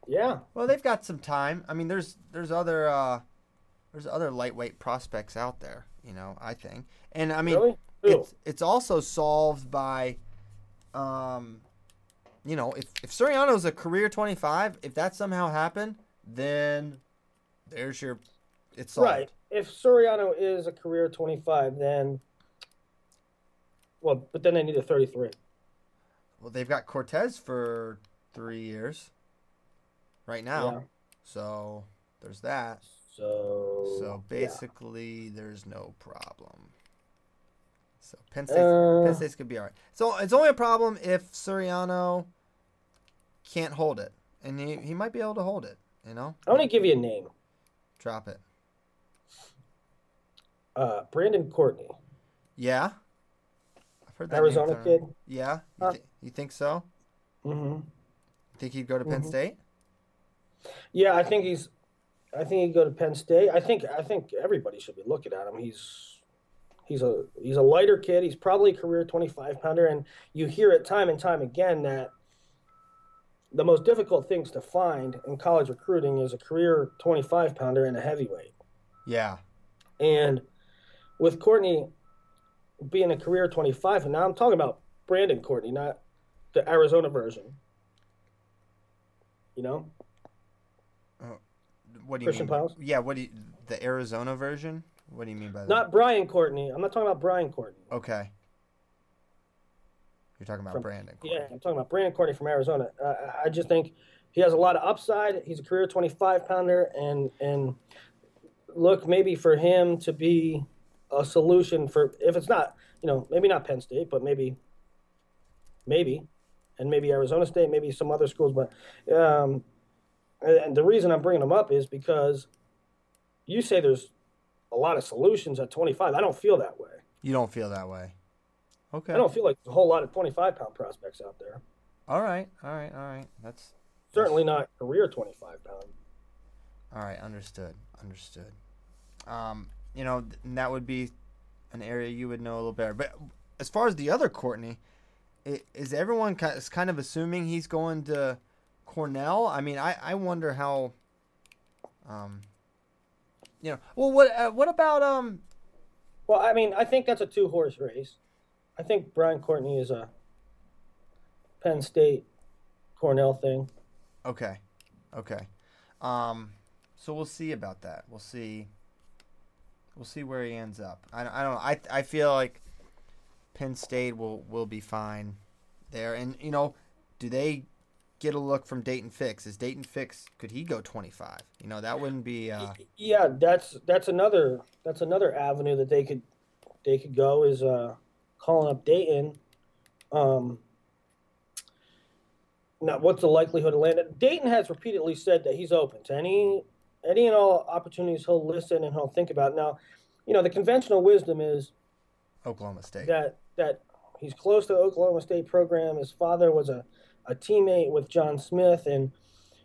Yeah. well, they've got some time. I mean, there's there's other uh, there's other lightweight prospects out there. You know, I think, and I mean, Really? It's it's also solved by, um, you know, if if Suriano's a career 25, if that somehow happened, then there's your, it's solved. Right. If Suriano is a career 25, then. Well, but then they need a 33. Well, they've got Cortez for three years, right now. Yeah. So there's that. So. So yeah. basically, there's no problem. So Penn State, Uh, Penn State's could be all right. So it's only a problem if Suriano can't hold it, and he, he might be able to hold it. You know, I want to give you a name. drop it. Uh, Brandon Courtney, Yeah, I've heard that. Arizona kid. Yeah, you, thi- you think so? Mm-hmm. Think he'd go to Penn Mhm. State? Yeah, I think he's. I think he'd go to Penn State. I think. I think everybody should be looking at him. He's. He's a he's a lighter kid. He's probably a career 25 pounder, and you hear it time and time again that the most difficult things to find in college recruiting is a career 25 pounder and a heavyweight. Yeah, And with Courtney being a career 25, and now I'm talking about Brandon Courtney, not the Arizona version. You know, what do you Christian mean? Pyles? Yeah, what do you, the Arizona version? What do you mean by that? not Brian Courtney. I'm not talking about Brian Courtney. okay. You're talking about From- Brandon. Yeah, I'm talking about Brandon Courtney from Arizona. Uh, I just think he has a lot of upside. He's a career 25 pounder, and and look, maybe for him to be a solution for if it's not, you know, maybe not Penn State, but maybe, maybe, and maybe Arizona State, maybe some other schools. But um, and the reason I'm bringing them up is because you say there's a lot of solutions at 25. I don't feel that way. You don't feel that way. Okay. I don't feel like there's a whole lot of 25 pound prospects out there. All right. All right. All right. That's Certainly not career 25 pound. all right. Understood. Understood. Um, you know, th- that would be an area you would know a little better. But as far as the other Courtney, is everyone is kind of assuming he's going to Cornell? I mean, I, I wonder how. Um, you know, well, what uh, what about um? Well, I mean, I think that's a two horse race. I think Brian Courtney is a Penn State Cornell thing. Okay, okay. Um, so we'll see about that. We'll see. We'll see where he ends up. I, I don't. know. I I feel like Penn State will will be fine there. And you know, do they get a look from Daton Fix? Is Daton Fix could he go twenty five? You know, that wouldn't be. Uh, Yeah, that's that's another that's another avenue that they could they could go is uh, calling up Daton. Um, now, what's the likelihood of landing? Daton has repeatedly said that he's open to any any and all opportunities he'll listen and he'll think about. Now, you know, the conventional wisdom is Oklahoma State. that that he's close to the Oklahoma State program. His father was a, a teammate with John Smith, and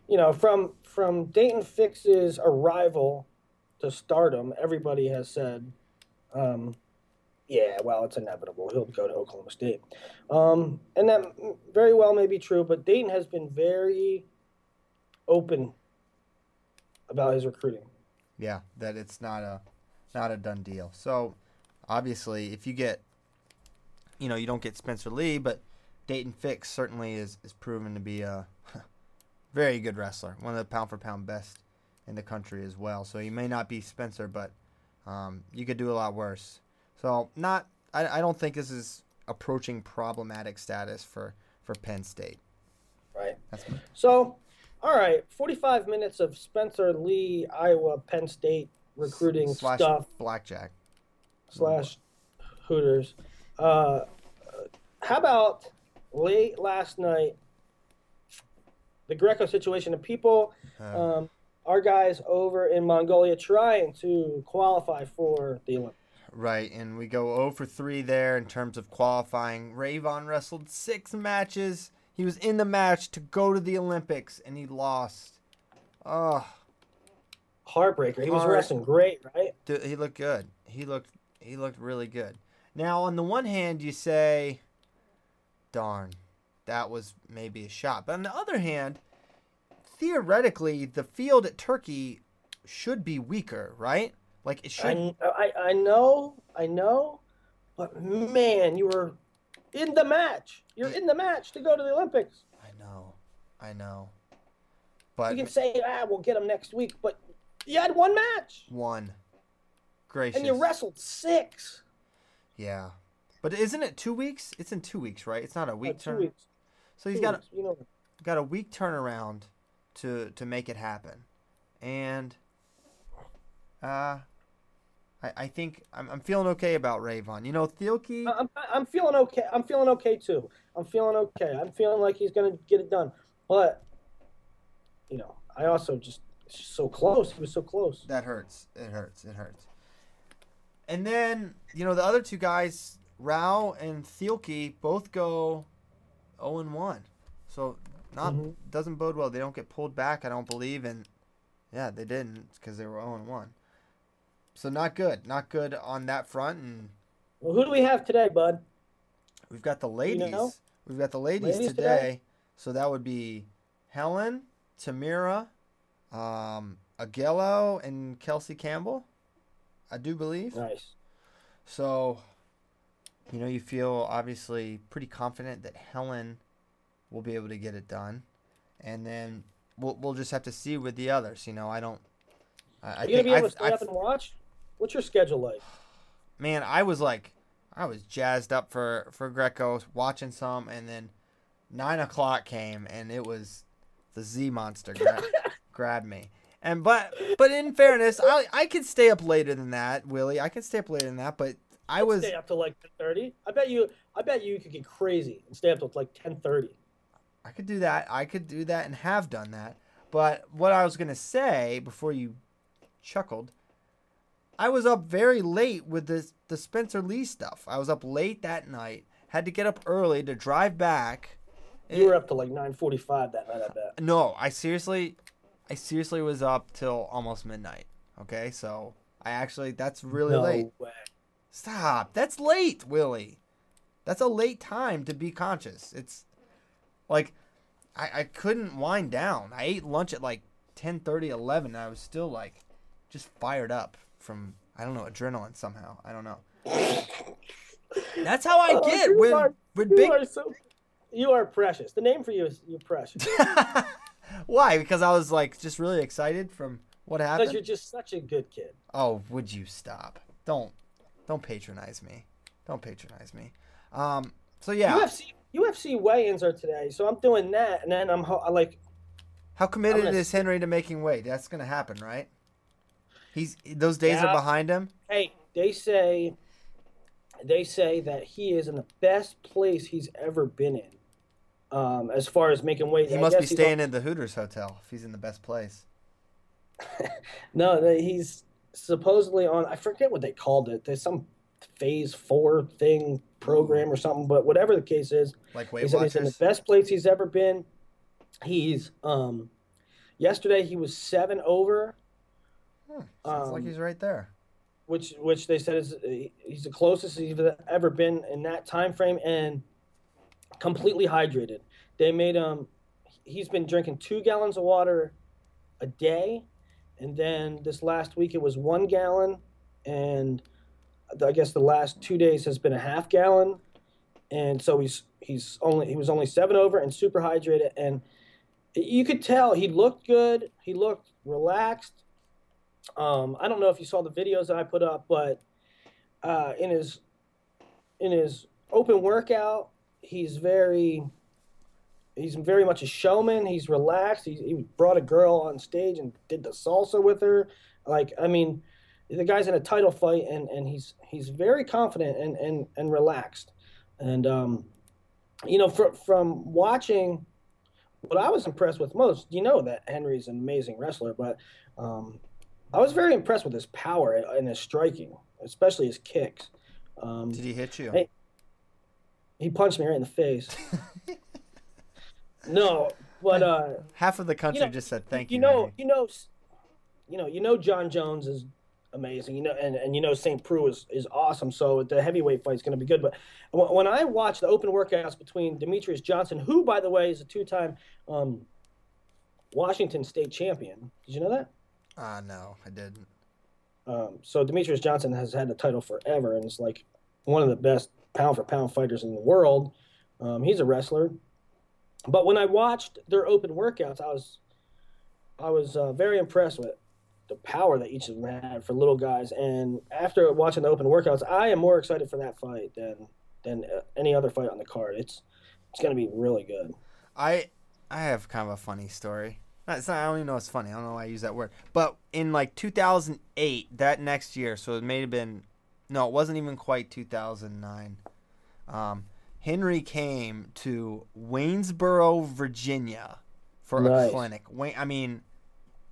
you know, from from Daton Fix's arrival to stardom, everybody has said, um, yeah, well, it's inevitable. He'll go to Oklahoma State. Um, and that very well may be true, but Daton has been very open about his recruiting. Yeah, that it's not a not a done deal. So obviously, if you get, you know, you don't get Spencer Lee, but Daton Fix certainly is is proven to be a very good wrestler, one of the pound for pound best in the country as well. So he may not be Spencer, but um, you could do a lot worse. So not, I, I don't think this is approaching problematic status for for Penn State. Right. That's my, So, all right, 45 minutes of Spencer Lee, Iowa, Penn State recruiting slash stuff blackjack. slash Hooters. Uh, how about late last night, the Greco situation? And people, um, our guys over in Mongolia trying to qualify for the Olympics. Right, and we go 0 for 3 there in terms of qualifying. Rayvon wrestled six matches. He was in the match to go to the Olympics, and he lost. Oh, Heartbreaker. He was Heart- wrestling great, right? dude, he looked good. He looked he looked really good. Now, on the one hand, you say, "Darn, that was maybe a shot," but on the other hand, theoretically, the field at Turkey should be weaker, right? Like it should. I, I, I know, I know, but man, you were in the match. You're in the match to go to the Olympics. I know, I know, but You can say, ah, we'll get them next week, but you had one match one. Gracious. and you wrestled six. Yeah. But isn't it two weeks? It's in two weeks, right? It's not a Uh, week two turn. weeks. So he's two got weeks, you know. got a week turnaround to to make it happen, and uh, I I think I'm I'm feeling okay about Rayvon. You know, Thielke. I'm, I'm feeling okay. I'm feeling okay too. I'm feeling okay. I'm feeling like he's gonna get it done. But you know, I also just just so close. He was so close. That hurts. It hurts. It hurts. And then you know the other two guys, Rao and Thielke, both go 0 and 1. So not Mhm. doesn't bode well. They don't get pulled back. I don't believe, and yeah, they didn't because they were 0 and 1. So not good. Not good on that front. And Well, who do we have today, bud? we've got the ladies. know? We've got the ladies, Ladies today. today? So that would be Helen, Tamyra, um, Augello, and Kelsey Campbell. I do believe. Nice. So, you know, you feel obviously pretty confident that Helen will be able to get it done, and then we'll we'll just have to see with the others. You know, I don't. I, Are you gonna be able I've- to stay I've- up and watch? What's your schedule like? man, I was like, I was jazzed up for for Greco, watching some, and then nine o'clock came, and it was the Z monster gra- grabbed me. And but but in fairness, I I could stay up later than that, Willie. I could stay up later than that, but I was stay up till like ten thirty. I bet you. I bet you could get crazy and stay up till like ten thirty. I could do that. I could do that and have done that. But what I was gonna say before you chuckled, I was up very late with the the Spencer Lee stuff. I was up late that night. Had to get up early to drive back. You were up to like nine forty five that night. I bet. No, I seriously, I seriously was up till almost midnight. Okay, so I actually that's really no late. way. Stop. That's late, Willie. That's a late time to be conscious. It's like I, I couldn't wind down. I ate lunch at like 10 30, 11. I was still like just fired up from I don't know, adrenaline somehow. I don't know. That's how I Oh, get you when are- when big are so. You are precious. The name for you is you're precious Why? Because I was like just really excited from what happened. because you're just such a good kid. Oh, would you stop? Don't don't patronize me. Don't patronize me. Um so yeah. UFC UFC weigh-ins are today, so I'm doing that, and then I'm ho- I like How committed gonna- is Henry to making weight? That's gonna happen, right? He's those days Yeah. are behind him. hey, they say they say that he is in the best place he's ever been in. Um, as far as making weight, He I must be staying in the Hooters hotel if he's in the best place. No, he's supposedly on I forget what they called it. There's some phase four thing program or something, but whatever the case is, Like Weight said he's in the best place he's ever been. He's um yesterday he was seven over, Hmm, sounds like um, he's right there. which which they said is he's the closest he's ever been in that time frame and completely hydrated. They made him he's been drinking two gallons of water a day, and then this last week it was one gallon, and I guess the last two days has been a half gallon, and so he's he's only he was only seven over and super hydrated, and you could tell he looked good. He looked relaxed. Um, I don't know if you saw the videos that I put up, but uh, in his in his open workout, he's very he's very much a showman. He's relaxed. He, he brought a girl on stage and did the salsa with her. Like I mean, the guy's in a title fight and, and he's he's very confident and, and, and relaxed. And um, you know, from from watching what I was impressed with most, you know that Henry's an amazing wrestler, but um, I was very impressed with his power and his striking, especially his kicks. Um, Did he hit you? He punched me right in the face. no, but uh, Half of the country you know, just said thank you. you know, Henry." you know, you know, you know, Jon Jones is amazing. You know, and, and you know, St. Preux is, is awesome. So the heavyweight fight is going to be good. But when I watch the open workouts between Demetrious Johnson, who by the way is a two-time um, Washington State champion, did you know that? Ah, no, I didn't. Um, so Demetrious Johnson has had the title forever, and is like one of the best pound for pound fighters in the world. Um, he's a wrestler. But when I watched their open workouts, I was I was uh, very impressed with the power that each of them had for little guys. And after watching the open workouts, I am more excited for that fight than than uh, any other fight on the card. It's it's going to be really good. I I have kind of a funny story. Not, I don't even know it's funny. I don't know why I use that word. But in like 2008, that next year, so it may have been, no, it wasn't even quite 2009. Um, Henry came to Waynesboro, Virginia, for a clinic. Wayne, I mean,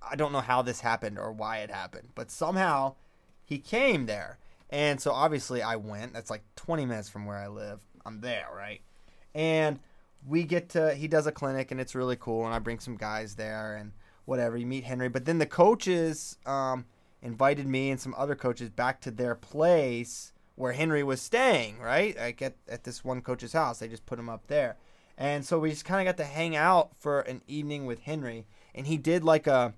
I don't know how this happened or why it happened, but somehow he came there, and so obviously I went. That's like 20 minutes from where I live. I'm there, right? And we get to he does a clinic and it's really cool and I bring some guys there and whatever you meet Henry but then the coaches um, invited me and some other coaches back to their place where Henry was staying right? Like at, at this one coach's house. They just put him up there. And so we just kind of got to hang out for an evening with Henry. And he did like a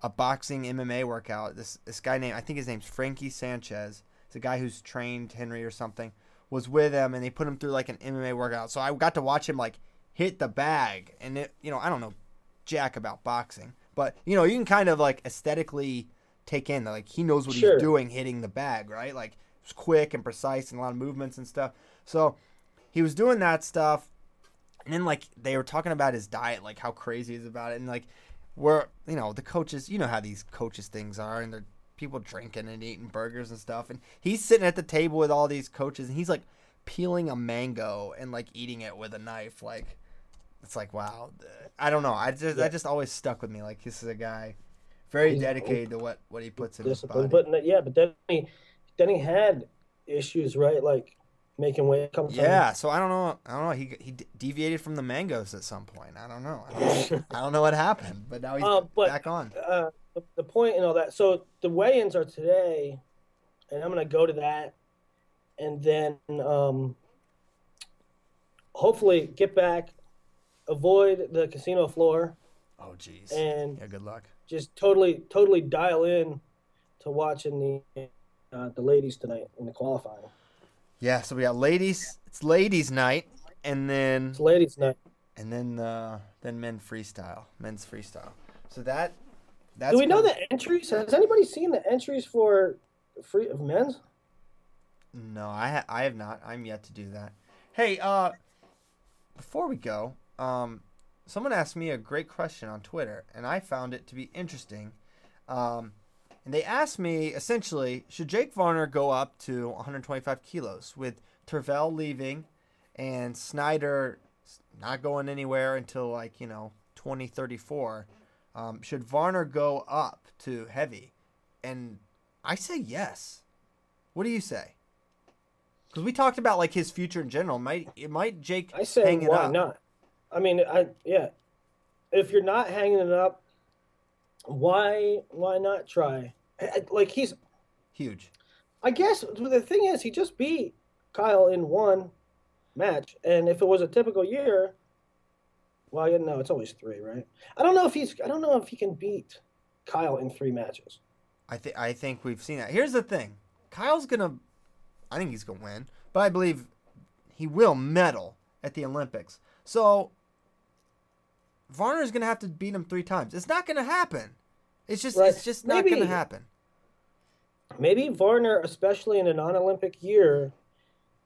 a boxing MMA workout. This this guy named I think his name's Frankie Sanchez. It's a guy who's trained Henry or something. Was with him and they put him through like an MMA workout. So I got to watch him like hit the bag. And it, you know, I don't know jack about boxing, but you know, you can kind of like aesthetically take in that like he knows what Sure. he's doing hitting the bag, right? Like quick and precise and a lot of movements and stuff. So he was doing that stuff and then like they were talking about his diet, like how crazy he's about it and like we're you know, the coaches, you know how these coaches things are and they're people drinking and eating burgers and stuff and he's sitting at the table with all these coaches and he's like peeling a mango and like eating it with a knife like it's like wow i don't know i just that just always stuck with me like this is a guy very dedicated to what what he puts in his body. but yeah, but then he then he had issues, right? Like making weight couple times. yeah so i don't know i don't know he he deviated from the mangoes at some point i don't know i don't know, I don't know what happened but now he's Uh, but- back on uh, the, the point and all that. So the weigh-ins are today, and I'm gonna go to that, and then um, hopefully get back, avoid the casino floor, oh jeez and yeah good luck just totally totally dial in to watching the uh, the ladies tonight in the qualifying. yeah so we got ladies it's ladies night and then It's ladies night. and then uh then men freestyle men's freestyle so that that's Do we know the entries? Has anybody seen the entries for free of men's? No, I ha- I have not. I'm yet to do that. Hey, uh, before we go, um, someone asked me a great question on Twitter, and I found it to be interesting. Um, and they asked me essentially, should Jake Varner go up to 125 kilos with Tervel leaving and Snyder not going anywhere until like you know 2034? Um, should Varner go up to heavy? And I say yes. What do you say? Because we talked about like his future in general. Might it might Jake I say hang it why up? not? I mean, I yeah. If you're not hanging it up, why why not try? I- Like he's, Huge. I guess the thing is, he just beat Kyle in one match, and if it was a typical year, well, you know, it's always three, right? I don't know if he's, I don't know if he can beat Kyle in three matches. I think I think we've seen that. Here's the thing. Kyle's gonna I think he's gonna win, but I believe he will medal at the Olympics. So Varner's gonna have to beat him three times. It's not gonna happen. It's just Right. it's just not gonna happen. Maybe Varner, especially in a non-Olympic year,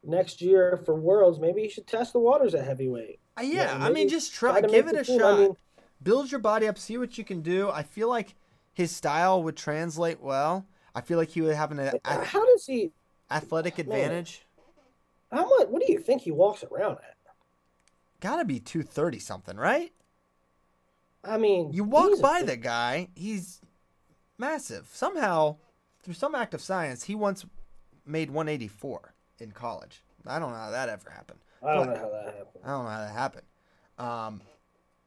next year for Worlds, maybe he should test the waters at heavyweight. Uh, yeah, I mean just try, try to give it a team. shot. I mean- Build your body up, see what you can do. I feel like his style would translate well. I feel like he would have an a- How does he? athletic advantage. How much? What do you think he walks around at? Gotta be two thirty something, right? I mean, You walk he's a by the guy, he's massive. Somehow, through some act of science, he once made 184 in college. I don't know how that ever happened. I don't but- know how that happened. I don't know how that happened. Um,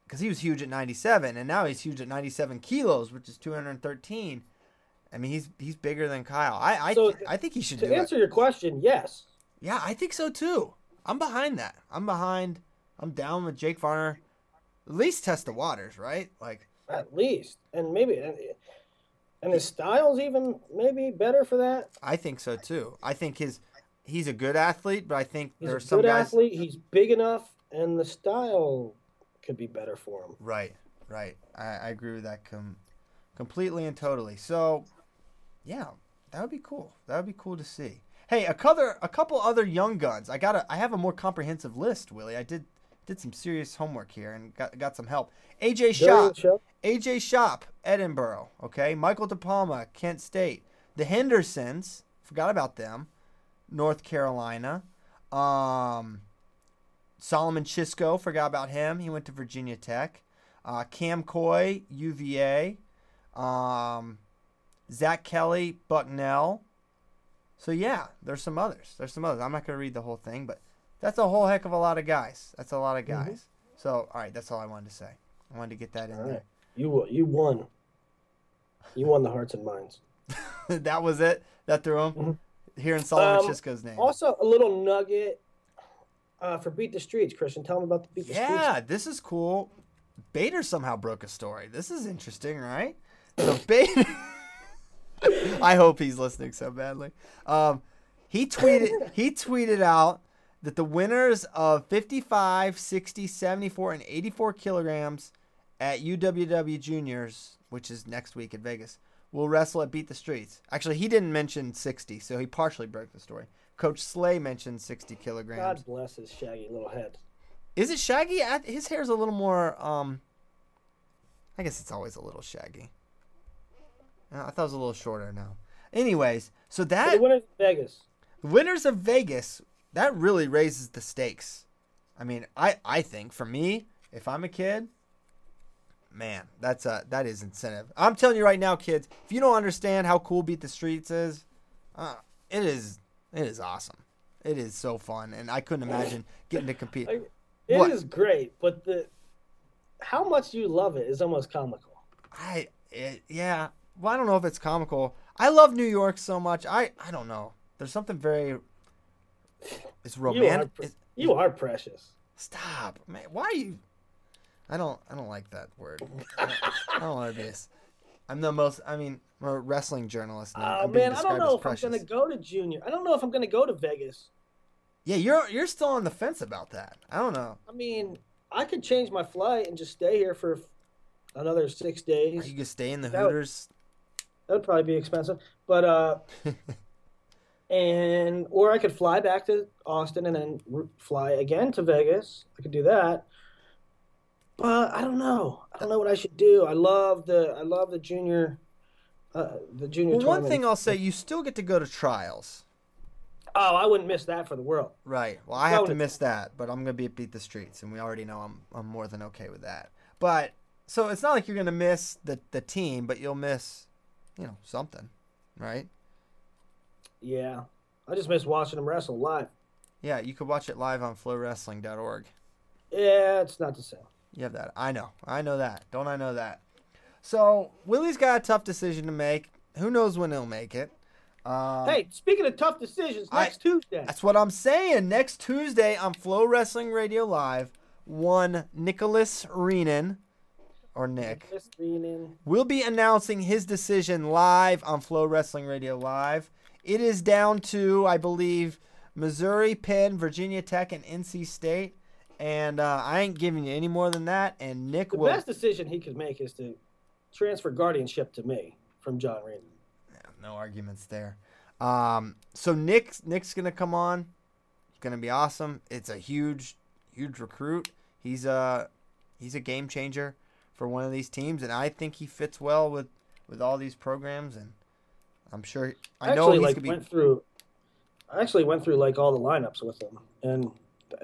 because he was huge at 97, and now he's huge at 97 kilos, which is 213. I mean, he's he's bigger than Kyle. I I, So, I think he should To do answer it. your question, yes. Yeah, I think so too. I'm behind that. I'm behind. I'm down with Jake Varner. At least test the waters, right? Like, At least, and maybe, and, and his style's even maybe better for that. I think so too. I think his he's a good athlete, but I think He's there a are some good guys. athlete. He's big enough, and the style could be better for him. Right, right. I, I agree with that com- completely and totally. So, yeah, that would be cool. That would be cool to see. Hey, a couple, a couple other young guns. I got a, I have a more comprehensive list, Willie. I did did some serious homework here and got got some help. AJ Schopp, AJ Schopp, Edinboro. Okay, Michael De Palma, Kent State. The Hendersons, forgot about them. North Carolina. Um, Solomon Chishko, forgot about him. He went to Virginia Tech. Uh, Cam Coy, UVA. Um, Zach Kelly, Bucknell. So yeah, there's some others. There's some others. I'm not gonna read the whole thing, but that's a whole heck of a lot of guys. That's a lot of guys. So all right, that's all I wanted to say. I wanted to get that in all there. right, you you won. You won the hearts and minds. that was it. That threw him. Hearing Solomon Um, Chishko's name. Also, a little nugget uh, for Beat the Streets. Christian, tell me about the Beat the Streets. yeah, this is cool. Bader somehow broke a story. This is interesting, right? So Bader. I hope he's listening so badly. Um, he tweeted. He tweeted out that the winners of 55, 60, 74, and 84 kilograms at UWW Juniors, which is next week at Vegas, will wrestle at Beat the Streets. Actually, he didn't mention 60, so he partially broke the story. Coach Slay mentioned 60 kilograms. God bless his shaggy little head. Is it shaggy? His hair's a little more. Um, I guess it's always a little shaggy. Uh, I thought it was a little shorter now. Anyways, so that the winners of Vegas. winners of Vegas, that really raises the stakes. I mean, I I think for me, if I'm a kid, man, that's a that is incentive. I'm telling you right now, kids, if you don't understand how cool Beat the Streets is, uh, it is it is awesome. It is so fun, and I couldn't imagine getting to compete. Like, It is What? great, but the how much you love it is almost comical. I it, yeah. Well, I don't know if it's comical. I love New York so much. I I don't know. There's something very. It's You are, romantic. pre- you are precious. Stop, man. Why are you? I don't. I don't like that word. I don't, I don't want to be. this. I'm the most. I mean, I'm a wrestling journalist. and Oh I'm man, I don't know if precious. I'm gonna go to Junior. I don't know if I'm gonna go to Vegas. Yeah, you're you're still on the fence about that. I don't know. I mean, I could change my flight and just stay here for another six days. you gonna stay in the That would- Hooters? That'd probably be expensive, but uh, and or I could fly back to Austin and then fly again to Vegas. I could do that, but I don't know. I don't know what I should do. I love the I love the junior, uh, the junior. Well, one thing I'll say, you still get to go to trials. Oh, I wouldn't miss that for the world. Right. Well, I have to miss that, but I'm gonna be at beat the streets, and we already know I'm I'm more than okay with that. But so it's not like you're gonna miss the the team, but you'll miss, you know, something, right? Yeah, I just miss watching him wrestle live. Yeah, you could watch it live on flowwrestling.org. Yeah, it's not the same. You have that. I know. I know that. Don't I know that? So Willie's got a tough decision to make. Who knows when he'll make it? Um, hey, speaking of tough decisions, I- next Tuesday. That's what I'm saying. Next Tuesday on FloWrestling Radio Live, one Nicholas Renan, or Nick, Chris Reenan. will be announcing his decision live on FloWrestling Radio Live. It is down to, I believe, Missouri, Penn, Virginia Tech, and NC State. And uh, I ain't giving you any more than that. And Nick The will. best decision he could make is to transfer guardianship to me from John Reenan. no arguments there. Um, so Nick's Nick's gonna come on. It's gonna be awesome. It's a huge, huge recruit. He's a he's a game changer for one of these teams, and I think he fits well with with all these programs. And I'm sure I know actually he's like be. went through. I actually went through like all the lineups with him, and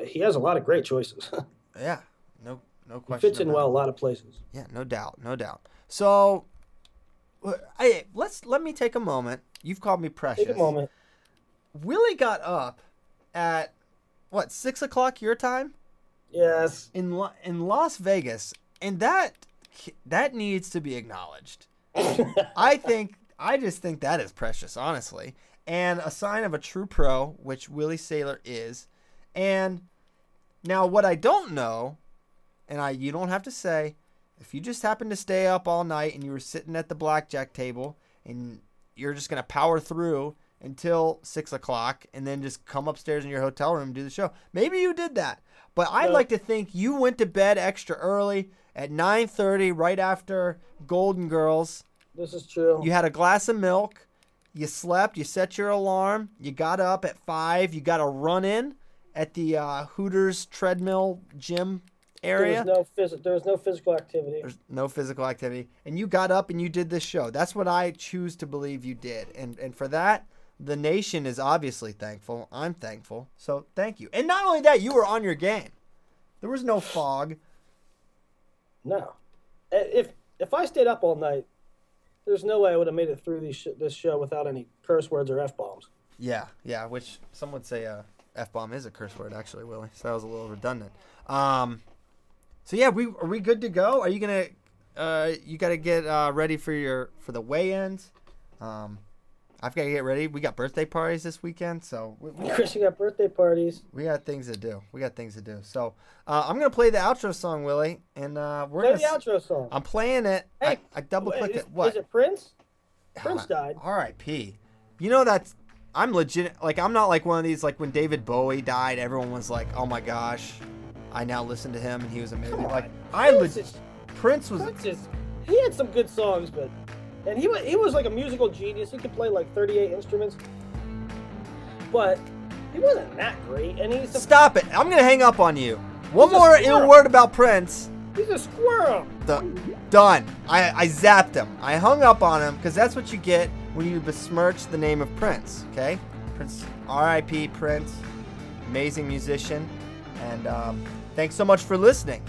he has a lot of great choices. Yeah, no no he question. fits in well a lot of places. Yeah, no doubt, no doubt. So, hey, let's let me take a moment. You've called me precious. Take a moment. Willie got up at what six o'clock your time Yes. in La- in Las Vegas, and that that needs to be acknowledged. I think I just think that is precious, honestly, and a sign of a true pro, which Willie Saylor is. And now, what I don't know, and I you don't have to say, if you just happen to stay up all night and you were sitting at the blackjack table and you're just gonna power through until six o'clock and then just come upstairs in your hotel room and do the show. Maybe you did that, but I'd like to think you went to bed extra early at 9:30, right after Golden Girls. This is true. You had a glass of milk. You slept. You set your alarm. You got up at five. You got a run in at the uh, Hooters treadmill gym area. there was no phys- There was no physical activity. There's no physical activity, and you got up and you did this show. That's what I choose to believe you did, and and for that, the nation is obviously thankful. I'm thankful, so thank you. And not only that, you were on your game. There was no fog. No. If if I stayed up all night, there's no way I would have made it through these sh- this show without any curse words or f bombs. Yeah, yeah. Which some would say uh, f bomb is a curse word, actually, Willie. So that was a little redundant. Um, so yeah, we are we good to go? Are you gonna? Uh, you got to get uh, ready for your for the weigh-ins. Um, I've got to get ready. We got birthday parties this weekend, so we, we, Chris, you got birthday parties. we got things to do. We got things to do. So uh, I'm gonna play the outro song, Willie, and uh, we're Play gonna. s- outro song. I'm playing it. Hey, I, I double clicked it. What? Is it Prince? Prince died. R.I.P. You know that's I'm legit. Like I'm not like one of these like when David Bowie died, everyone was like, "Oh my gosh, I now listen to him and he was amazing." Like I legit Prince was Prince is, he had some good songs, but and he was he was like a musical genius. He could play like 38 instruments, but he wasn't that great. And he's a, Stop it! I'm gonna hang up on you. One more ill word about Prince. he's a squirrel. The, done. I, I zapped him. I hung up on him because that's what you get when you besmirch the name of Prince. Okay, Prince. R.I.P. Prince. Amazing musician. And um, thanks so much for listening.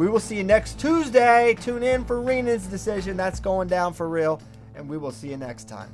We will see you next Tuesday. Tune in for Reenan's decision. That's going down for real. And we will see you next time.